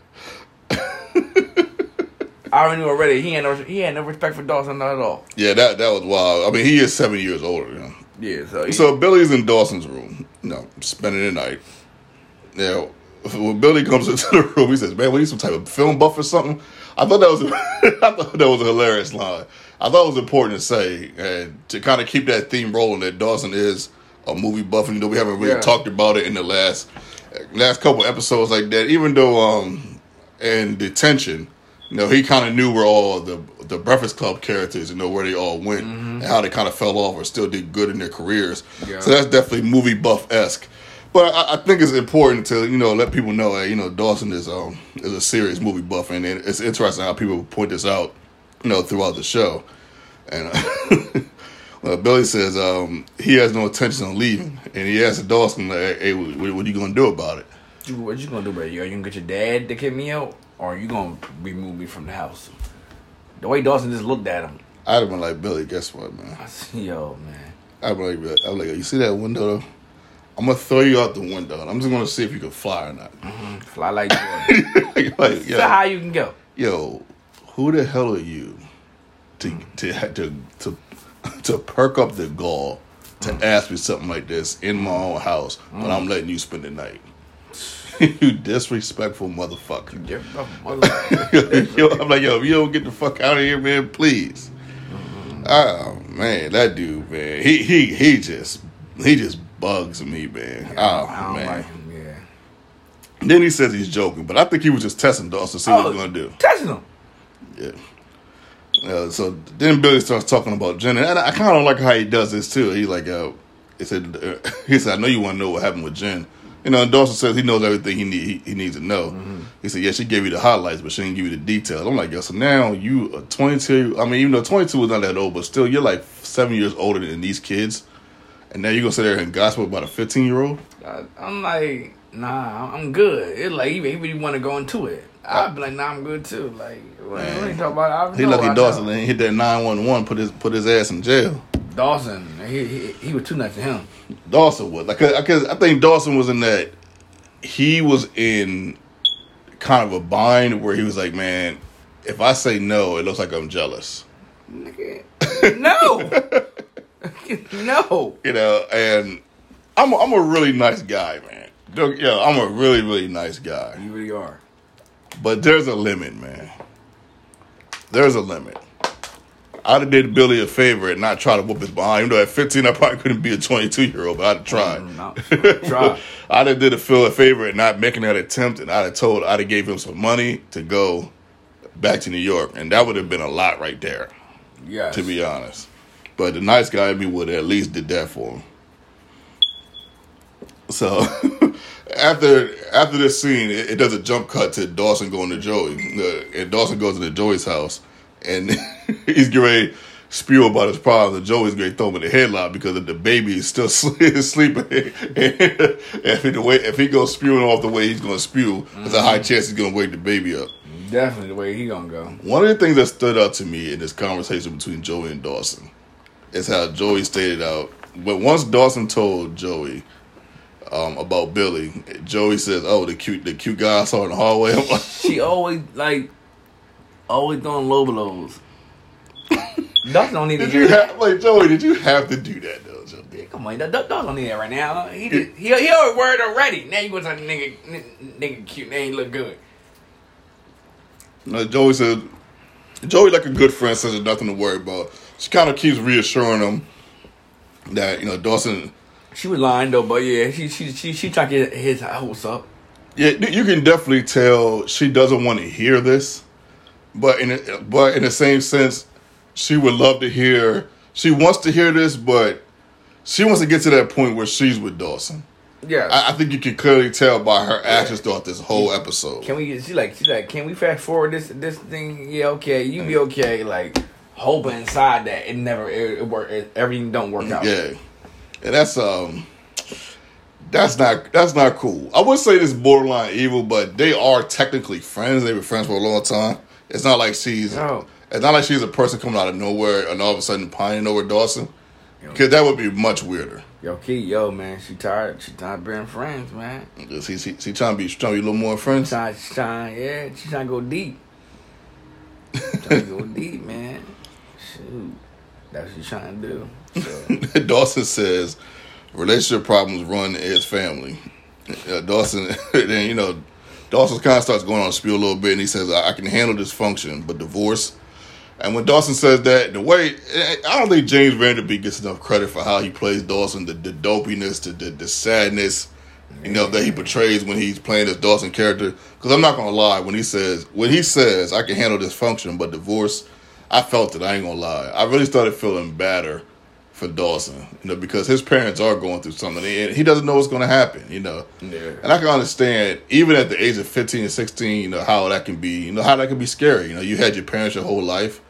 Speaker 2: *laughs* I already knew already. He had no he had no respect for Dawson not at all.
Speaker 1: Yeah, that that was wild. I mean, he is seven years older. You know?
Speaker 2: Yeah, so he,
Speaker 1: So Billy's in Dawson's room, you know, spending the night. Now, when Billy comes *laughs* into the room, he says, "Man, we need some type of film buff or something?" I thought that was a, I thought that was a hilarious line. I thought it was important to say and to kind of keep that theme rolling that Dawson is a movie buff, and you know we haven't really
Speaker 2: Yeah.
Speaker 1: talked about it in the last last couple episodes like that. Even though um in detention, you know, he kind of knew where all the the Breakfast Club characters, you know, where they all went and how they kind of fell off or still did good in their careers.
Speaker 2: Yeah.
Speaker 1: So that's definitely movie buff esque. But I, I think it's important to you know let people know that you know Dawson is um is a serious movie buff, and it's interesting how people point this out, you know, throughout the show. And uh, *laughs* well, Billy says um, he has no intention on leaving, and he asks Dawson, like, "Hey, what, what are you gonna do about it?"
Speaker 2: what you gonna do, bro? You, are you gonna get your dad to kick me out, or are you gonna remove me from the house? The way Dawson just looked at him,
Speaker 1: I'd have been like, "Billy, guess what, man?"
Speaker 2: "Yo, man,
Speaker 1: I'd be like, "I'm like, you see that window? Though? I'm gonna throw you out the window. I'm just gonna see if you can fly or not."
Speaker 2: fly like Jordan. *laughs*
Speaker 1: like, yo,
Speaker 2: so how you can go?
Speaker 1: yo, who the hell are you to to to to to perk up the gall to mm. ask me something like this in my own house when mm. I'm letting you spend the night? *laughs* you disrespectful motherfucker.
Speaker 2: You're motherfucker. *laughs*
Speaker 1: yo, I'm like, yo, if you don't get the fuck out of here, man, please. Mm-hmm. Oh man, that dude, man, he he he just he just bugs me, man. Oh
Speaker 2: I don't
Speaker 1: man.
Speaker 2: like. Yeah.
Speaker 1: Then he says he's joking, but I think he was just testing Dawson to see what
Speaker 2: Oh,
Speaker 1: he's gonna do.
Speaker 2: Testing him.
Speaker 1: Yeah. Uh, so then Billy starts talking about Jen, and I, kind of like how he does this too. He's like, uh, he said, uh, *laughs* he said, I know you want to know what happened with Jen. You know, and Dawson says he knows everything he need he, he needs to know. He said, yeah, she gave you the highlights, but she didn't give you the details. I'm like, yeah, so now you are 22. I mean, even though 22 is not that old, but still, you're like seven years older than these kids, and now you're gonna sit there and gossip about a 15 year old.
Speaker 2: I, I'm like, nah, I'm good. It's like he, he really want to go into it. Uh, I'd be like, nah, I'm good too. Like, what, what you talking about? I
Speaker 1: He lucky Dawson ain't hit that 911, put his put his ass in jail.
Speaker 2: Dawson, he, he he was too nice to him.
Speaker 1: Dawson was like, cause I think Dawson was in that. He was in kind of a bind where he was like, man, if I say no, it looks like I'm jealous,
Speaker 2: no, no. *laughs*
Speaker 1: you know. And I'm a, I'm a really nice guy, man. Yeah, I'm a really really nice guy.
Speaker 2: You really are.
Speaker 1: But there's a limit, man. There's a limit. I'd have did Billy a favor and not try to whoop his behind. Even though at 15 I probably couldn't be a 22 year old, but I'd have tried.
Speaker 2: Mm, no. *laughs*
Speaker 1: I'd have did a Phil a favor and not making that attempt, and I'd have told, I'd have gave him some money to go back to New York, and that would have been a lot right there,
Speaker 2: Yes.
Speaker 1: to be honest. But the nice guy in me would have at least did that for him. So *laughs* after after this scene, it, it does a jump cut to Dawson going to Joey, uh, and Dawson goes into Joey's house, and *laughs* he's getting ready to spew about his problems, and Joey's going to throw him in the headlock because the baby is still *laughs* sleeping. and *laughs* if he, the way, if he goes spewing off the way he's going to spew, there's a high chance he's going to wake the baby up.
Speaker 2: Definitely the way he gonna go.
Speaker 1: One of the things that stood out to me in this conversation between Joey and Dawson is how Joey stated out. But once Dawson told Joey um, about Billy, Joey says, "Oh, the cute, the cute guy I saw in the hallway." Like, *laughs*
Speaker 2: She always like always doing low blows. Dawson don't need to
Speaker 1: did
Speaker 2: hear
Speaker 1: you
Speaker 2: that.
Speaker 1: have like Joey? Did you have to do that though? Joey?
Speaker 2: Yeah, Come on, Dawson don't need that right now. He did, he he already word already. Now you go to nigga n- nigga cute. Now he look good.
Speaker 1: No, Joey said, Joey like a good friend says there's nothing to worry about. She kind of keeps reassuring him that you know Dawson.
Speaker 2: She was lying though, but yeah, she she she she trying to get his hopes up.
Speaker 1: Yeah, you can definitely tell she doesn't want to hear this, but in a, but in the same sense, she would love to hear. She wants to hear this, but she wants to get to that point where she's with Dawson.
Speaker 2: Yeah.
Speaker 1: I, I think you can clearly tell by her actions throughout this whole episode.
Speaker 2: can we? She like she like. Can we fast forward this this thing? Yeah, okay. You be mm. okay. Like hoping inside that it never it, it work. It, everything don't work out.
Speaker 1: Yeah, and that's um, that's not that's not cool. I would say this borderline evil, but they are technically friends. They've been friends for a long time. It's not like she's
Speaker 2: No.
Speaker 1: it's not like she's a person coming out of nowhere and all of a sudden pining over Dawson. Because that would be much weirder.
Speaker 2: Yo, Key, yo, man, she tired. She tired being friends, man.
Speaker 1: She, she, she trying to be she trying to be a little more
Speaker 2: She
Speaker 1: friends.
Speaker 2: trying, she trying, yeah, she trying to go deep. *laughs* Trying to go deep, man. Shoot, that's what you trying to do. So. *laughs*
Speaker 1: Dawson says relationship problems run in his family. Uh, Dawson, *laughs* then you know, Dawson kind of starts going on a spiel a little bit, and he says, "I can handle dysfunction, but divorce." And when Dawson says that, the way I don't think James Van Der gets enough credit for how he plays Dawson, the, the dopiness, the, the the sadness, you know, that he portrays when he's playing this Dawson character. Because I'm not gonna lie, when he says when he says I can handle dysfunction, but divorce, I felt it. I ain't gonna lie. I really started feeling badder for Dawson, you know, because his parents are going through something and he doesn't know what's going to happen, you know.
Speaker 2: Yeah.
Speaker 1: And I can understand, even at the age of 15 and 16, you know, how that can be, you know, how that can be scary. You know, you had your parents your whole life.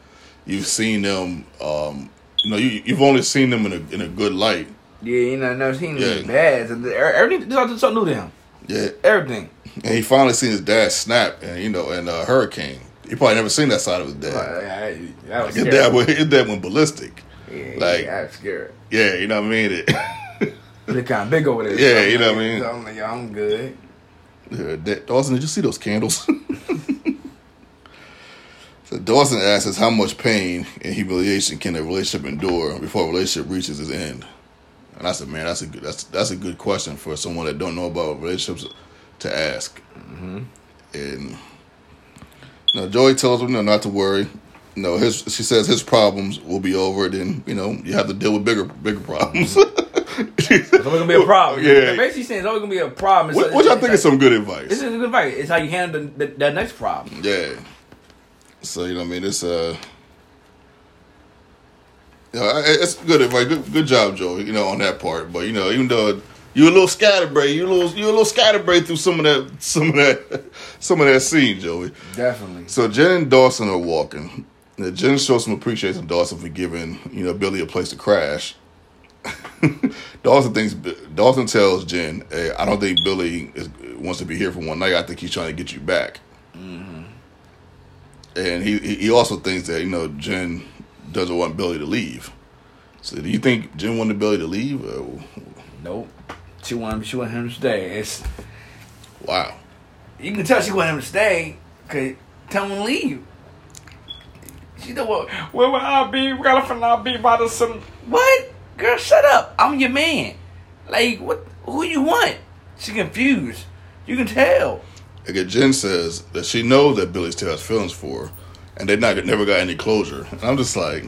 Speaker 1: You've seen them, um, you know, you, you've only seen them in a, in a good light.
Speaker 2: Yeah, you know, never seen
Speaker 1: Yeah.
Speaker 2: him bad. So Everything, something new to him.
Speaker 1: Yeah.
Speaker 2: Everything.
Speaker 1: And he finally seen his dad snap and, you know, and uh, Hurricane. He probably never seen that side of his
Speaker 2: Like,
Speaker 1: dad.
Speaker 2: I, that was
Speaker 1: His dad, went, his dad went ballistic.
Speaker 2: Yeah,
Speaker 1: like-
Speaker 2: yeah, I was scared.
Speaker 1: Yeah, you know what I mean? It,
Speaker 2: Look kind of big over there.
Speaker 1: Yeah,
Speaker 2: So
Speaker 1: you know
Speaker 2: I'm
Speaker 1: what I mean?
Speaker 2: so I'm like, yo, I'm good.
Speaker 1: Yeah, Da- Dawson, did you see those candles? *laughs* so Dawson asks us how much pain and humiliation can a relationship endure before a relationship reaches its end. And I said, man, that's a good that's that's a good question for someone that don't know about relationships to ask.
Speaker 2: Mm-hmm.
Speaker 1: And you know, Joey tells him, no, not to worry. You know, his she says his problems will be over. Then you know you have to deal with bigger bigger problems.
Speaker 2: It's always gonna be a problem. *laughs*
Speaker 1: Yeah.
Speaker 2: Basically saying it's always gonna be a problem.
Speaker 1: Which,
Speaker 2: It's-
Speaker 1: which I
Speaker 2: it's
Speaker 1: think
Speaker 2: like-
Speaker 1: is some good advice.
Speaker 2: This is good advice. It's how you handle the, the, the next problem.
Speaker 1: Yeah. So you know, what I mean, it's uh, you know, it's good advice. Good, good job, Joe. You know, on that part. But you know, even though you're a little scatterbrained, you a little you a little scatterbrained through some of that *laughs* some of that some of that scene, Joey.
Speaker 2: Definitely.
Speaker 1: So Jen and Dawson are walking. Jen shows some appreciation to Dawson for giving you know Billy a place to crash. *laughs* Dawson thinks Dawson tells Jen, hey, "I don't think Billy is, wants to be here for one night. I think he's trying to get you back." Mm-hmm. And he he also thinks that you know Jen doesn't want Billy to leave. So do you think Jen wanted Billy to leave? Or,
Speaker 2: Nope. She wanted she want him to stay. It's
Speaker 1: wow.
Speaker 2: you can tell she wanted him to stay. Cause tell him to leave. She know what? Where would I be? Where the I be by the some? What? Girl, shut up. I'm your man. Like what? Who you want? She confused. You can tell.
Speaker 1: Again, Jen says that she knows that Billy still has feelings for her, and they not never got any closure. And I'm just like,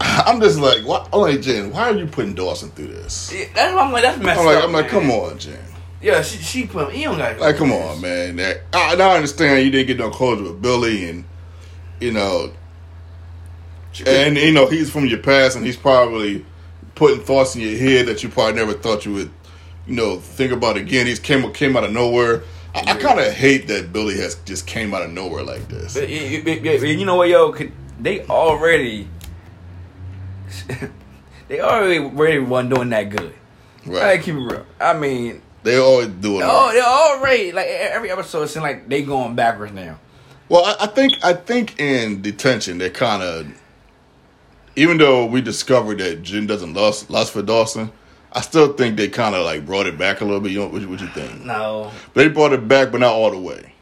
Speaker 1: I'm just like, why? I'm like, Jen, why are you putting Dawson through this?
Speaker 2: Yeah, That's I'm like that's messed
Speaker 1: I'm like,
Speaker 2: up.
Speaker 1: I'm like,
Speaker 2: man.
Speaker 1: come on, Jen.
Speaker 2: Yeah, she she put him. You don't got.
Speaker 1: Like, come on, man. That, I, now I understand you didn't get no closure with Billy, and you know, and you know he's from your past, and he's probably putting thoughts in your head that you probably never thought you would, you know, think about again. He's came came out of nowhere. I, I kind of hate that Billy has just came out of nowhere like this.
Speaker 2: But, you, know what, yo? They already, *laughs* they already already wasn't doing that good.
Speaker 1: Right.
Speaker 2: I keep it real. I mean,
Speaker 1: They always do it.
Speaker 2: oh, they're already like every episode seems like they going backwards now.
Speaker 1: Well, I, I think I think in detention they kind of, even though we discovered that Jen doesn't lust lust for Dawson, I still think they kind of like brought it back a little bit. You know, what, what you think?
Speaker 2: No,
Speaker 1: They brought it back, but not all the way.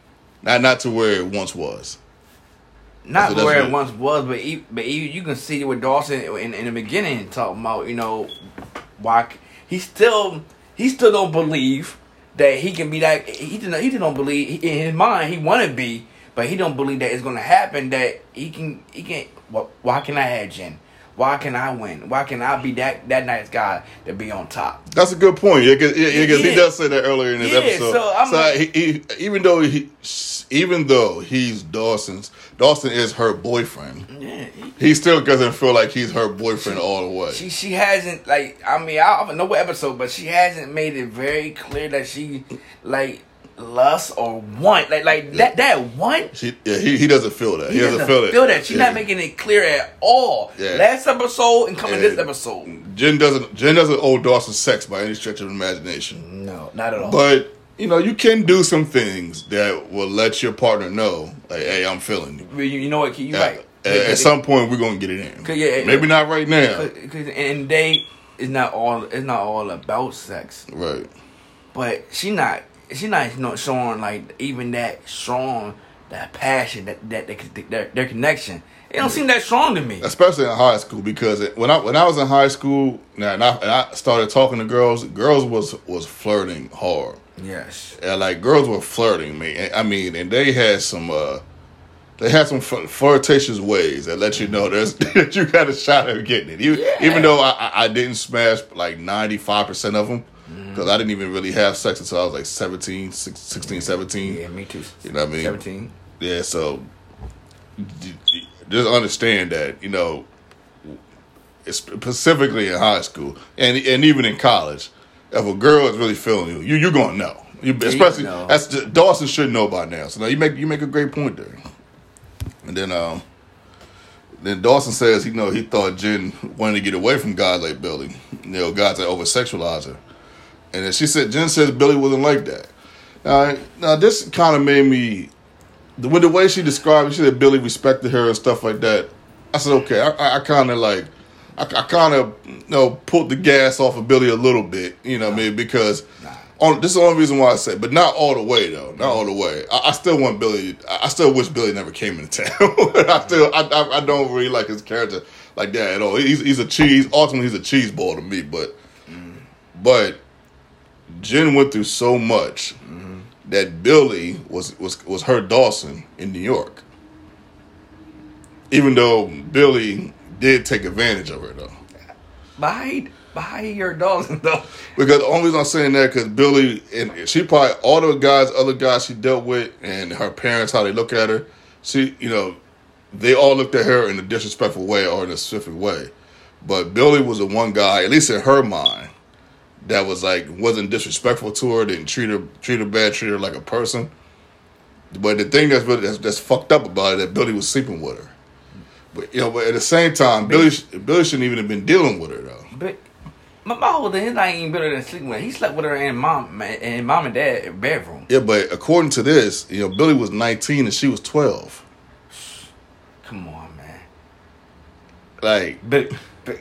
Speaker 1: Not not to where it once was.
Speaker 2: not
Speaker 1: So
Speaker 2: where it once was, but but you can see with Dawson in, in the beginning talking about you know why he still he still don't believe that he can be that he didn't he didn't believe in his mind he want to be, but he don't believe that it's gonna happen that he can he can wh- why can I have Jen? Why can I win? Why can I be that that nice guy to be on top?
Speaker 1: That's a good point. Yeah, because yeah, yeah, he does say that earlier in his
Speaker 2: Yeah,
Speaker 1: episode.
Speaker 2: so I'm like-
Speaker 1: he, he, even though he, even though he's Dawson's, Dawson is her boyfriend.
Speaker 2: Yeah, he-
Speaker 1: He still doesn't feel like he's her boyfriend all the way.
Speaker 2: She she hasn't like I mean I don't know what episode, but she hasn't made it very clear that she like lust or want like like that that want.
Speaker 1: She, yeah, he, he doesn't feel that. He,
Speaker 2: He
Speaker 1: doesn't, feel it.
Speaker 2: Feel that she's
Speaker 1: Yeah.
Speaker 2: not making it clear at all.
Speaker 1: Yeah.
Speaker 2: Last episode and coming
Speaker 1: Yeah.
Speaker 2: this episode.
Speaker 1: Jen doesn't. Jen doesn't owe Dawson sex by any stretch of imagination.
Speaker 2: No, not at all.
Speaker 1: But you know, you can do some things that will let your partner know, like, "Hey, I'm feeling you."
Speaker 2: you, know what? You
Speaker 1: At-
Speaker 2: right.
Speaker 1: At, at some point, we're gonna get it in.
Speaker 2: yeah,
Speaker 1: Maybe not right now.
Speaker 2: and they it's not all it's not all about sex.
Speaker 1: Right.
Speaker 2: but she not she not you know, showing like even that strong that passion, that that, that their, their connection. It don't seem that strong to me.
Speaker 1: especially in high school because it, when I when I was in high school now and I, and I started talking to girls, girls was was flirting hard.
Speaker 2: Yes.
Speaker 1: And like girls were flirting me. I mean, and they had some uh they had some flirtatious ways that let you know there's *laughs* that you got a shot at getting it. You,
Speaker 2: Yeah.
Speaker 1: Even though I, I- didn't smash like ninety five percent of them. Because I didn't even really have sex until I was like 17, 16, 17.
Speaker 2: Yeah, me too.
Speaker 1: You know what I mean?
Speaker 2: Seventeen.
Speaker 1: Yeah, so just understand that you know, it's specifically in high school and and even in college, if a girl is really feeling you, you you're gonna know. You,
Speaker 2: you
Speaker 1: especially
Speaker 2: know.
Speaker 1: that's just, Dawson should know by now. So now you make you make a great point there. And then um, then Dawson says you know he thought Jen wanted to get away from guys like Billy, you know guys that over sexualize her, and then she said Jen says Billy wasn't like that. Now, now this kind of made me the with the way she described it, she said Billy respected her and stuff like that. I said, okay, I, I, kind of like, I, I kind of, you know, pulled the gas off of Billy a little bit, you know what I mean? Because on, this is the only reason why I said, but not all the way though, not mm-hmm. all the way. I, I still want Billy. I still wish Billy never came into town. *laughs* I still, I, I, I don't really like his character like that at all. He's, he's a cheese. Ultimately, he's a cheese ball to me, but, mm-hmm. but Jen went through so much that Billy was was was her Dawson in New York. Even though Billy did take advantage of her though.
Speaker 2: Behind behind your Dawson though.
Speaker 1: Because the only reason I'm saying that because Billy and she probably all the guys, other guys she dealt with, and her parents, how they look at her, she, you know, they all looked at her in a disrespectful way or in a specific way. But Billy was the one guy, at least in her mind, that was like wasn't disrespectful to her, didn't treat her treat her bad, treat her like a person. But the thing that's really that's, that's fucked up about it that Billy was sleeping with her. But you know, but at the same time, Billy Billy shouldn't even have been dealing with her though.
Speaker 2: But my my whole thing is not even better than sleeping with. her. He slept with her in mom in mom and dad bedroom.
Speaker 1: Yeah, but according to this, you know, Billy was 19 and she was 12.
Speaker 2: Come on, man.
Speaker 1: Like,
Speaker 2: But but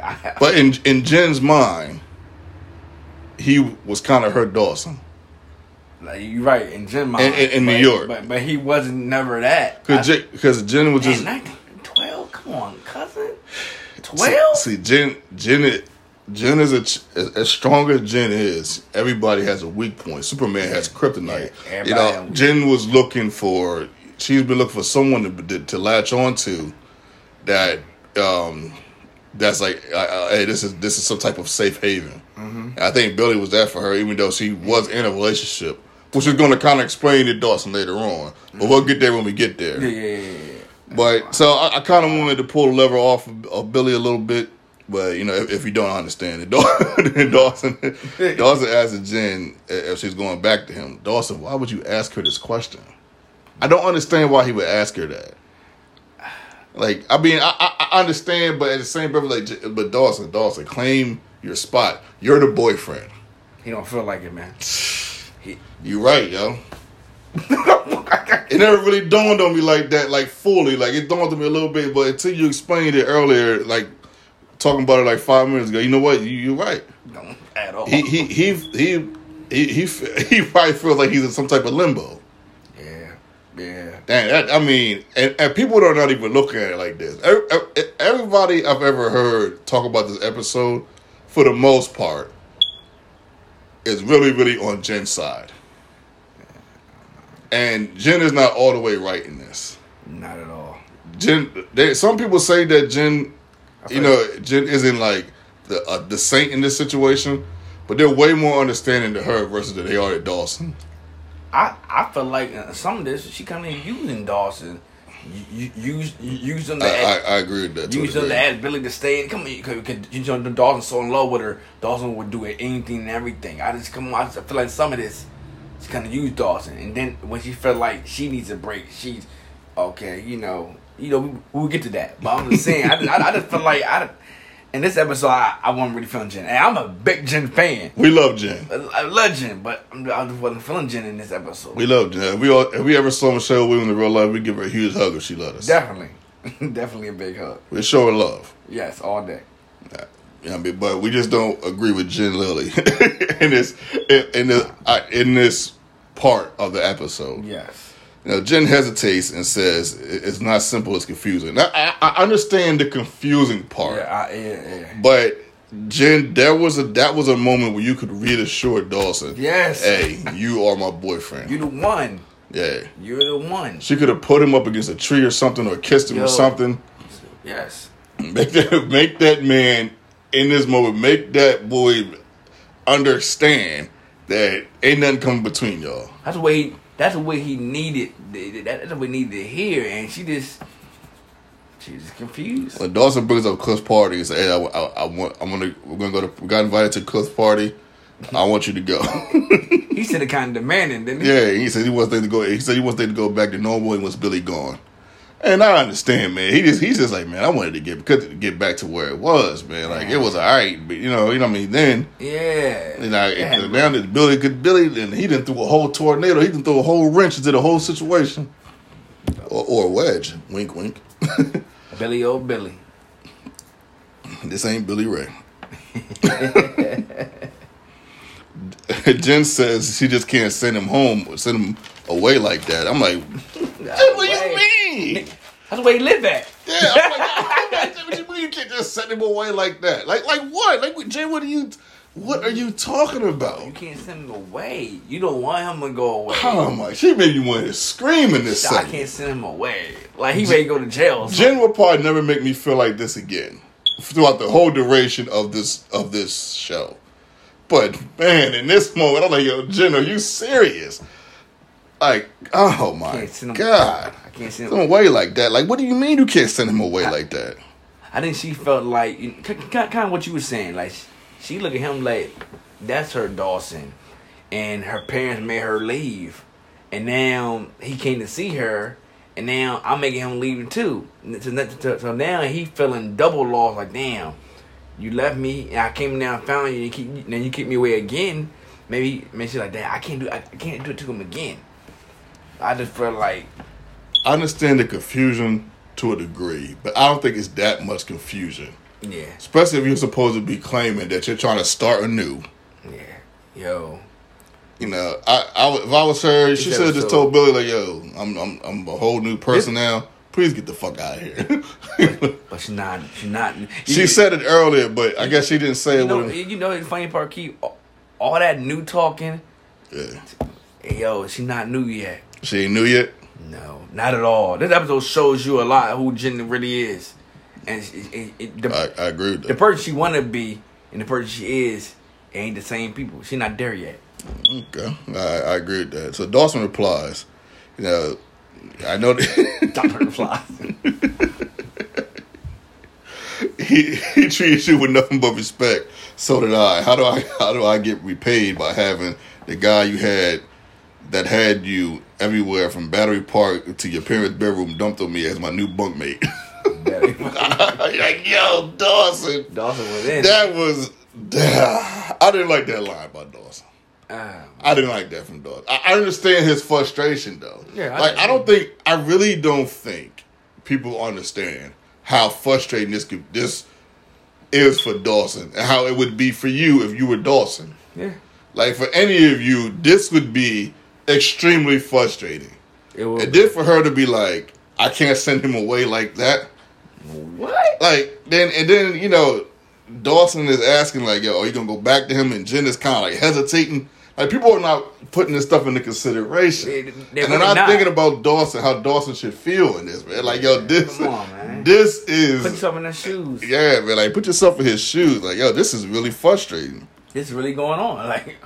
Speaker 2: *laughs*
Speaker 1: but in in Jen's mind, he was kind of her Dawson.
Speaker 2: like you're right in mom
Speaker 1: In- in- in New York.
Speaker 2: but but he wasn't never that.
Speaker 1: Because Jen was
Speaker 2: Man,
Speaker 1: just
Speaker 2: 19, 12? Come on, cousin. 12?
Speaker 1: see Jen Jen is- Jen is a as, strong as Jen is. Everybody has a weak point. Superman has kryptonite.
Speaker 2: Yeah,
Speaker 1: you know, Jen was looking for. She's been looking for someone to to, to latch onto that. um that's like, uh, uh, hey, this is this is some type of safe haven.
Speaker 2: Mm-hmm.
Speaker 1: I think Billy was that for her, even though she was in a relationship, which is going to kind of explain to Dawson later on. But we'll get there when we get there.
Speaker 2: Yeah, yeah, yeah, yeah.
Speaker 1: But so I, I kind of wanted to pull the lever off of, of Billy a little bit. But you know, if, if you don't understand it, *laughs* Dawson, Dawson, *laughs* Dawson asked Jen if she's going back to him. Dawson, why would you ask her this question? I don't understand why he would ask her that. Like, I mean, I, I, understand, but at the same time, like, but Dawson, Dawson, claim your spot. You're the boyfriend.
Speaker 2: He don't feel like it, man. He,
Speaker 1: You right, yo. *laughs* It never really dawned on me like that, like fully. Like it dawned on me a little bit, but until you explained it earlier, like talking about it like five minutes ago, you know what? You, you're right.
Speaker 2: don't at all.
Speaker 1: He he he he he he, *laughs* he probably feels like he's in some type of limbo.
Speaker 2: Yeah.
Speaker 1: Damn, that, I mean, and, and people are not even looking at it like this. Every- every- Everybody I've ever heard talk about this episode, for the most part, is really, really on Jen's side. And Jen is not all the way right in this.
Speaker 2: Not at all.
Speaker 1: Jen, they, some people say that Jen, you know, Jen isn't like the uh, the saint in this situation, but they're way more understanding to her versus that they are to Dawson.
Speaker 2: I I feel like uh, some of this she kind of using Dawson. You, you use you use them to
Speaker 1: I,
Speaker 2: add,
Speaker 1: I, I agree with that.
Speaker 2: use them to add Billy to stay. Come on, cause, 'cause, you know the Dawson's so in love with her. Dawson would do anything and everything. I just come on. I just feel like some of this she kind of used Dawson, and then when she felt like she needs a break, she's okay. You know, you know we, we'll get to that. But I'm just saying, I, I, I just feel like I. In this episode, I, I wasn't really feeling Jen. And I'm a big Jen fan.
Speaker 1: We love Jen.
Speaker 2: I, I love Jen, but I'm, I just wasn't feeling Jen in this episode.
Speaker 1: We love Jen. If we all, if we ever saw Michelle Williams in real life, we give her a huge hug if she let us.
Speaker 2: Definitely. *laughs* Definitely a big hug.
Speaker 1: We show her love.
Speaker 2: Yes, all day.
Speaker 1: You know I mean? But we just don't agree with Jen Lindley *laughs* in this in, in this in this part of the episode.
Speaker 2: Yes.
Speaker 1: You know, Jen hesitates and says it's not simple, it's confusing. Now, I, I understand the confusing part,
Speaker 2: Yeah, I, yeah, yeah.
Speaker 1: but Jen, there was a that was a moment where you could reassure Dawson,
Speaker 2: Yes.
Speaker 1: hey, you are my boyfriend.
Speaker 2: You're the one.
Speaker 1: yeah.
Speaker 2: You're the one.
Speaker 1: She could have put him up against a tree or something or kissed him
Speaker 2: Yo.
Speaker 1: or something.
Speaker 2: Yes. *laughs*
Speaker 1: Make that make that man in this moment, make that boy understand that ain't nothing coming between y'all.
Speaker 2: That's the way. That's the way he needed. That's what he needed to hear, and she just, she was confused.
Speaker 1: When Dawson brings up Cliff's party and says, "Hey, I, I, I want, I'm gonna, we're gonna go to, we got invited to Cliff's party. I want you to go."
Speaker 2: He said it kind of demanding, didn't he?
Speaker 1: yeah, he said he wants them to go. He said he wants them to go back to normal and wants Billy gone. And I understand, man. He just, he's just like, man, I wanted to get, could get back to where it was, man. Like it was all right, but you know, you know what I mean. Then,
Speaker 2: Yeah.
Speaker 1: you know,
Speaker 2: Yeah.
Speaker 1: that Billy could Billy, and he didn't threw a whole tornado. He didn't throw a whole wrench into the whole situation, or, or a wedge. Wink, wink. *laughs*
Speaker 2: Billy, old Billy.
Speaker 1: This ain't Billy Ray. *laughs* Jen says she just can't send him home, or send him away like that. I'm like, *laughs* what do you mean?
Speaker 2: That's the way he live at.
Speaker 1: Yeah, I'm like, what do you mean you can't just send him away like that? Like, like what? Like, Jen, what are you, what are you talking about?
Speaker 2: You can't send him away. You don't want him to go away.
Speaker 1: Oh my, she made me want to scream in this
Speaker 2: I
Speaker 1: segment.
Speaker 2: can't send him away. Like he to go to jail. or something.
Speaker 1: Jen will probably never make me feel like this again throughout the whole duration of this of this show. But man, in this moment, I'm like, yo, Jen, are you serious? Like, oh my god,
Speaker 2: I can't send him.
Speaker 1: away like that. Like, what do you mean you can't send him away like that?
Speaker 2: I think she felt like you- kind, kind of what you were saying. Like she look at him like that's her Dawson, and her parents made her leave, and now he came to see her, and now I'm making him leave too. So, now he feeling double lost. Like damn, you left me, and I came down and found you, and you keep, then you keep me away again. Maybe maybe she's like that. I can't do I, I can't do it to him again. I just feel like
Speaker 1: I understand the confusion to a degree, but I don't think it's that much confusion.
Speaker 2: yeah
Speaker 1: Especially if you're supposed to be claiming that you're trying to start anew.
Speaker 2: yeah yo.
Speaker 1: You know, I, I if I was her, she
Speaker 2: This
Speaker 1: should have just told Billy like, "Yo, I'm I'm I'm a whole new person now. Please get the fuck out of here." *laughs*
Speaker 2: But she's not. She's not.
Speaker 1: she said it earlier, but I guess she didn't say
Speaker 2: You
Speaker 1: it.
Speaker 2: know,
Speaker 1: with
Speaker 2: you know the funny part, keep all, all that new talking.
Speaker 1: yeah.
Speaker 2: Hey, yo, she not new yet.
Speaker 1: She ain't knew yet.
Speaker 2: No, not at all. This episode shows you a lot who Jen really is, and it, it, it, the,
Speaker 1: I, I agree with
Speaker 2: the person she want to be and the person she is ain't the same people. She not there yet.
Speaker 1: Okay, I, I agree with that. So Dawson replies, "You know, I know that *laughs*
Speaker 2: Doctor Fly. *laughs*
Speaker 1: he he treated you with nothing but respect. So did I. How do I how do I get repaid by having the guy you had that had you everywhere from Battery Park to your parents' bedroom dumped on me as my new bunkmate?" *laughs* like, yo, Dawson.
Speaker 2: Dawson was in.
Speaker 1: That was. *sighs* I didn't like that line by Dawson.
Speaker 2: Ah,
Speaker 1: I didn't like that from Dawson. I, I understand his frustration though.
Speaker 2: Yeah, I
Speaker 1: like. I don't think I really don't think people understand how frustrating this could this is for Dawson and how it would be for you if you were Dawson.
Speaker 2: yeah.
Speaker 1: Like for any of you, this would be extremely frustrating.
Speaker 2: It.
Speaker 1: And then for her to be like, I can't send him away like that.
Speaker 2: what?
Speaker 1: Like then and then you know, Dawson is asking like, "Yo, are you gonna go back to him?" And Jen is kind of like hesitating. Like people are not putting this stuff into consideration,
Speaker 2: They-
Speaker 1: and
Speaker 2: they're
Speaker 1: not,
Speaker 2: not.
Speaker 1: thinking about Dawson, how Dawson should feel in this man. Like, yo, this,
Speaker 2: on,
Speaker 1: this
Speaker 2: Put yourself in his shoes.
Speaker 1: yeah, man. Like, put yourself in his shoes. Like, yo, this is really frustrating.
Speaker 2: This is really going on. *laughs* Like,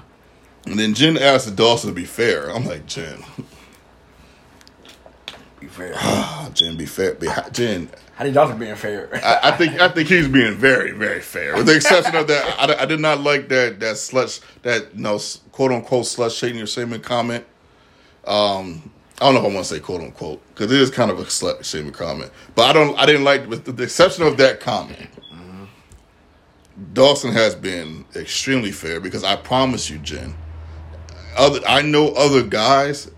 Speaker 1: And then Jen asks Dawson to be fair. I'm like, Jen,
Speaker 2: be fair. *sighs*
Speaker 1: Jen, be fair. Be, Jen,
Speaker 2: How did Dawson being fair?
Speaker 1: I, I think I think he's being very very fair, with the exception of that. I, I did not like that that slut that no quote unquote slut shading or shaming comment. Um, I don't know if I want to say quote unquote because it is kind of a slut shaming comment, but I don't I didn't like with the, the exception of that comment. Dawson has been extremely fair because I promise you, Jen. Other I know other guys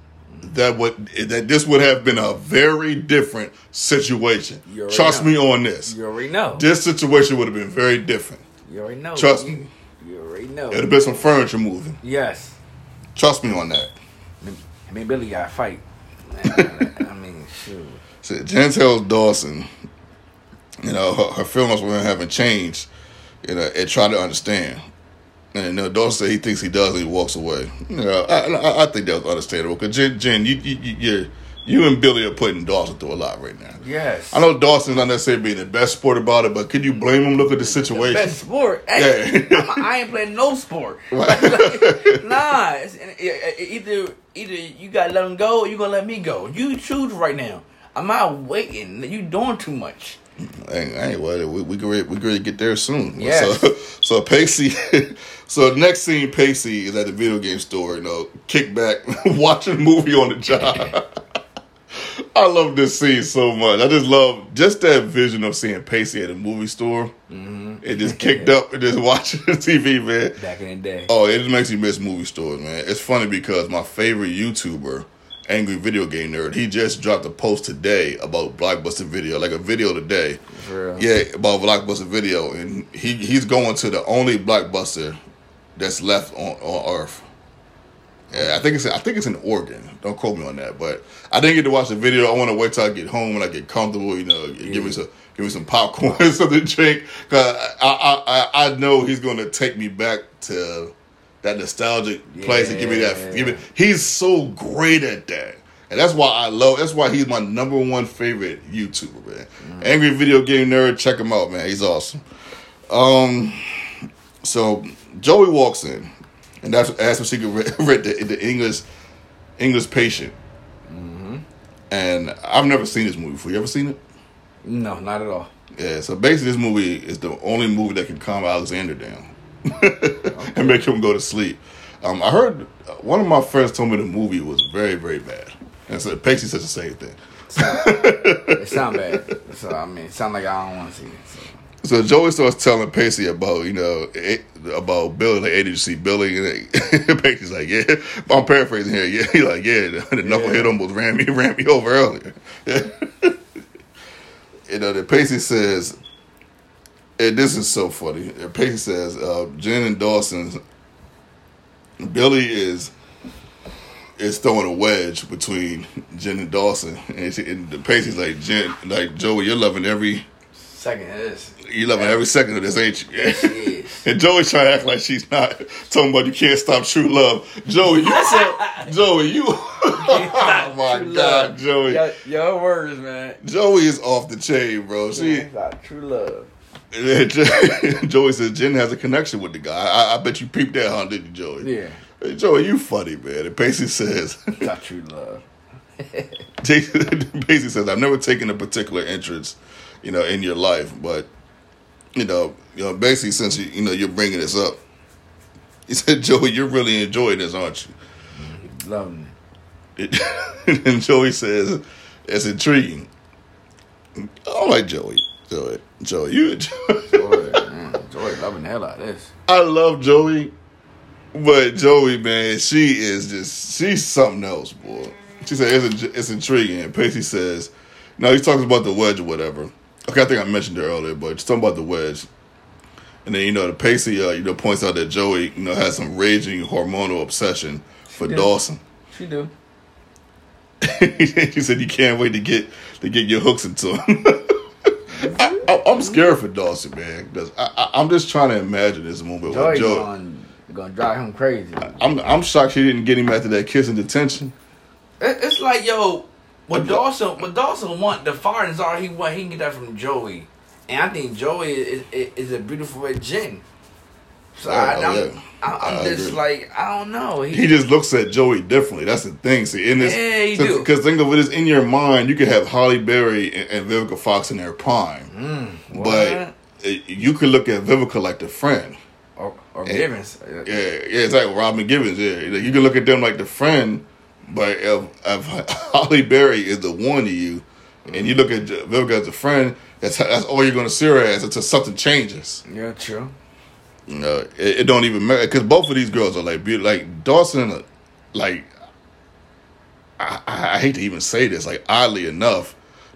Speaker 1: that would that this would have been a very different situation. Trust
Speaker 2: know.
Speaker 1: me on this.
Speaker 2: you already know.
Speaker 1: This situation would have been very different.
Speaker 2: You already know.
Speaker 1: Trust me.
Speaker 2: You already know.
Speaker 1: It'd have been some furniture moving.
Speaker 2: Yes.
Speaker 1: Trust me on that.
Speaker 2: I mean, Billy got to fight. I mean, shoot.
Speaker 1: So Jen tells Dawson, you know, her, her feelings him haven't changed, you know, and try to understand. And know, Dawson said he thinks he does, and he walks away. You know, I, I, I think that was understandable because Jen, Jen, you, you, you, you and Billy are putting Dawson through a lot right now.
Speaker 2: Yes.
Speaker 1: I know Dawson's not necessarily being the best sport about it, but could you blame him? Look at the situation.
Speaker 2: Best sport. Hey,
Speaker 1: Yeah.
Speaker 2: I ain't playing no sport. *laughs* *laughs* nah, it's, it- it- either either you gotta let him go or you gonna let me go. You choose right now. I'm not waiting. You doing too much.
Speaker 1: Hey, hey, well, we we could get there soon.
Speaker 2: Yes.
Speaker 1: So, *laughs* so Pacey. *laughs* so next scene, Pacey is at the video game store. You know, kick back, *laughs* watching a movie on the job. I love this scene so much. I just love just that vision of seeing Pacey at a movie store mm-hmm. and just kicked up and just watching the TV, man.
Speaker 2: Back in the day.
Speaker 1: Oh, it just makes you miss movie stores, man. It's funny because my favorite YouTuber, Angry Video Game Nerd, he just dropped a post today about Blockbuster Video, like a video today. Yeah, about Blockbuster Video, and he he's going to the only Blockbuster that's left on, on Earth. Yeah, I think it's I think it's in Oregon. Don't quote me on that, but I didn't get to watch the video. I want to wait till I get home and I get comfortable. You know, give me some give me some popcorn *laughs* something to drink. Cause I I I, I know he's going to take me back to that nostalgic place and give me that. Give me, he's so great at that. And that's why I love. That's why he's my number one favorite YouTuber, man. Angry Video Game Nerd, check him out, man. He's awesome. Um, so Joey walks in, and that's asks if she could read, *laughs* read the, the English English Patient. And I've never seen this movie before. You ever seen it?
Speaker 2: No, not at all.
Speaker 1: Yeah. So basically, this movie is the only movie that can calm Alexander down *laughs* and make him go to sleep. Um, I heard one of my friends told me the movie was very, very bad, and so Pacey said the same thing.
Speaker 2: It sound bad. *laughs* So I mean, it sound like I don't want to see it. So.
Speaker 1: So Joey starts telling Pacey about you know it, about Billy. Like, hey, did you see Billy? And *laughs* Pacey's like, yeah. I'm paraphrasing here. Yeah, he's like, yeah. The, the knucklehead almost ran me ran me over earlier. you know, the Pacey says, and this is so funny. Pacey says, uh, Jen and Dawson, Billy is is throwing a wedge between Jen and Dawson, and, she, and the Pacey's like, Jen, like Joey, you're loving every
Speaker 2: Second of this.
Speaker 1: You're loving every second of this, ain't you?
Speaker 2: is. *laughs*
Speaker 1: and Joey's trying to act like she's not talking about you can't stop true love. Joey, you said *laughs* Joey, you *laughs* Oh my god,
Speaker 2: love.
Speaker 1: Joey.
Speaker 2: Your, your words, man.
Speaker 1: Joey is off the chain, bro. She
Speaker 2: true love. *laughs*
Speaker 1: Joey says Jen has a connection with the guy. I, I bet you peeped that, huh, didn't you, Joey?
Speaker 2: Yeah.
Speaker 1: Hey, Joey, you funny, man. And Pacey says
Speaker 2: not *laughs* true love.
Speaker 1: Basically *laughs* says, "I've never taken a particular interest, you know, in your life, but you know, you know, basically since you, you know, you're bringing this up, he said, Joey, you're really enjoying this, aren't you?"
Speaker 2: Loving
Speaker 1: It, and Joey says, "It's intriguing." I like Joey. Joey, Joey, you.
Speaker 2: it. Joy, man. Joy loving the hell out of this.
Speaker 1: I love Joey, but Joey, man, she is just she's something else, boy. She said it's it's intriguing. And Pacey says, "No, he's talking about the wedge or whatever." Okay, I think I mentioned it earlier, but she's talking about the wedge. And then you know the Pacey, uh, you know, points out that Joey, you know, has some raging hormonal obsession for
Speaker 2: Yeah.
Speaker 1: Dawson.
Speaker 2: She do. *laughs*
Speaker 1: she said you can't wait to get to get your hooks into him. *laughs* I, I, I'm scared for Dawson, man, because I, I, I'm just trying to imagine this moment
Speaker 2: Joy
Speaker 1: with Joey.
Speaker 2: gonna, gonna drive him crazy.
Speaker 1: I'm I'm shocked she didn't get him after that kiss in detention.
Speaker 2: It- It's like yo, what Dawson, what Dawson want the fire and all he want, he can get that from Joey, and I think Joey is is, is a beautiful red Jen. So I,
Speaker 1: Oh,
Speaker 2: I'm,
Speaker 1: yeah.
Speaker 2: I'm, I'm just
Speaker 1: agree.
Speaker 2: like I don't know.
Speaker 1: He just looks at Joey differently. That's the thing. See, in this,
Speaker 2: Yeah, he do.
Speaker 1: because think of it is in your mind, you could have Halle Berry and, and Vivica Fox in their prime,
Speaker 2: Mm,
Speaker 1: but uh, you could look at Vivica like the friend.
Speaker 2: or or
Speaker 1: Yeah.
Speaker 2: Givens.
Speaker 1: Yeah, yeah, it's like Robin Givens. Yeah, you can look at them like the friend, but if, if *laughs* Halle Berry is the one to you, and you look at Vivica as a friend, that's that's all you're going to see her as until something changes.
Speaker 2: Yeah, true.
Speaker 1: Know, it, it don't even matter because both of these girls are like beautiful. Like Dawson, like I, I hate to even say this. Like oddly enough,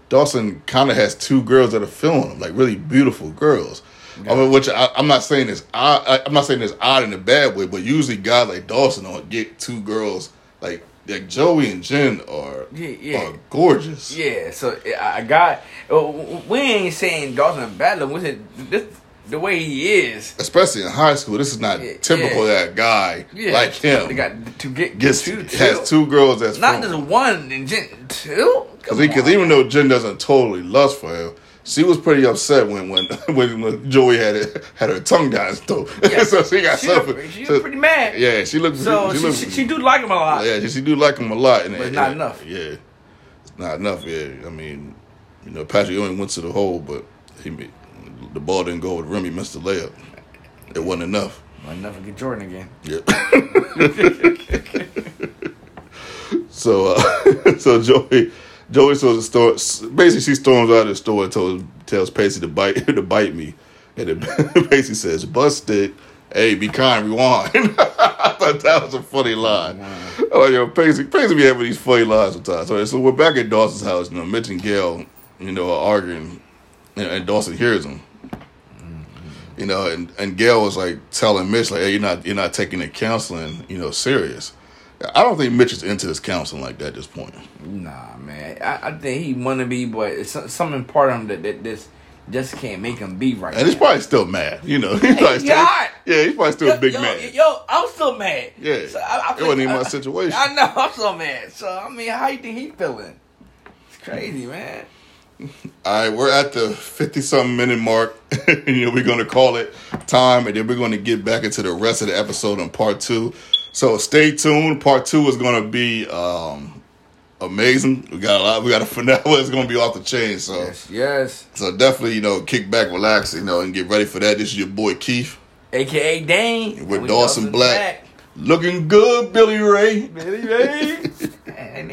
Speaker 1: Dawson kind of has two girls that are feeling him, like really beautiful girls. I mean, which I, I'm not saying is odd. I, I'm not saying it's odd in a bad way, but usually guys like Dawson don't get two girls like like Joey and Jen are
Speaker 2: Yeah, yeah.
Speaker 1: are gorgeous.
Speaker 2: Yeah, so I got. uh, We ain't saying Dawson bad. We said this the way he is.
Speaker 1: Especially in high school, this is not
Speaker 2: Yeah,
Speaker 1: typical
Speaker 2: yeah.
Speaker 1: that guy
Speaker 2: Yeah,
Speaker 1: like him.
Speaker 2: They got to get
Speaker 1: gets
Speaker 2: two,
Speaker 1: has two girls that's
Speaker 2: not just one and gen- two.
Speaker 1: Because even though Jen doesn't totally lust for him, she was pretty upset when when *laughs* when, when Joey had it, had her tongue down his throat. *laughs*
Speaker 2: Yeah.
Speaker 1: so she got
Speaker 2: She
Speaker 1: something.
Speaker 2: was- she was
Speaker 1: so-
Speaker 2: pretty mad.
Speaker 1: Yeah, she looked.
Speaker 2: so
Speaker 1: she,
Speaker 2: she,
Speaker 1: looked,
Speaker 2: she, she do like him a lot.
Speaker 1: Yeah, she do like him a lot, and
Speaker 2: But
Speaker 1: and-
Speaker 2: not enough.
Speaker 1: Yeah, it's not enough. Yeah, I mean, you know, Patrick only went to the hole, but he made- the ball didn't go with rim. He missed the layup. It wasn't enough.
Speaker 2: I'll never get Jordan again.
Speaker 1: Yeah. *laughs* so uh, *laughs* so Joey Joey the store basically she storms out of the store and tells tells Pacey to bite *laughs* to bite me. And then Pacey says, Busted, hey, be kind, rewind. I thought that was a funny line. Oh yo, Pacey Pacey be having these funny lines sometimes. So, so we're back at Dawson's house, you know, Mitch and Gail, you know, are arguing and, and Dawson hears them. You know, and, and Gail was like telling Mitch, like, hey, you're not you're not taking the counseling, you know, serious. I don't think Mitch is into this counseling like that at this point.
Speaker 2: Nah, man. I, I think he wanna be, but it's something part of him that, that this just can't make him be right.
Speaker 1: And he's probably still mad, you know. *laughs* He's probably still, yeah, he's probably still
Speaker 2: yo,
Speaker 1: a big
Speaker 2: yo,
Speaker 1: man.
Speaker 2: Yo, I'm still mad.
Speaker 1: Yeah.
Speaker 2: So I, I
Speaker 1: It wasn't even my situation.
Speaker 2: I know, *laughs* I'm so mad. So I mean, how you think he feeling? It's crazy, man.
Speaker 1: All right, we're at the 50 something minute mark. *laughs* you know, we're going to call it time, and then we're going to get back into the rest of the episode on part two. So stay tuned. Part two is going to be um, amazing. We got a lot. We got a *laughs* finale. It's going to be off the chain. So,
Speaker 2: Yes, yes.
Speaker 1: so definitely, you know, kick back, relax, you know, and get ready for that. This is your boy Keith
Speaker 2: AKA Dane.
Speaker 1: with
Speaker 2: Dawson
Speaker 1: Black. Looking good, Billy Ray.
Speaker 2: Billy Ray. *laughs* And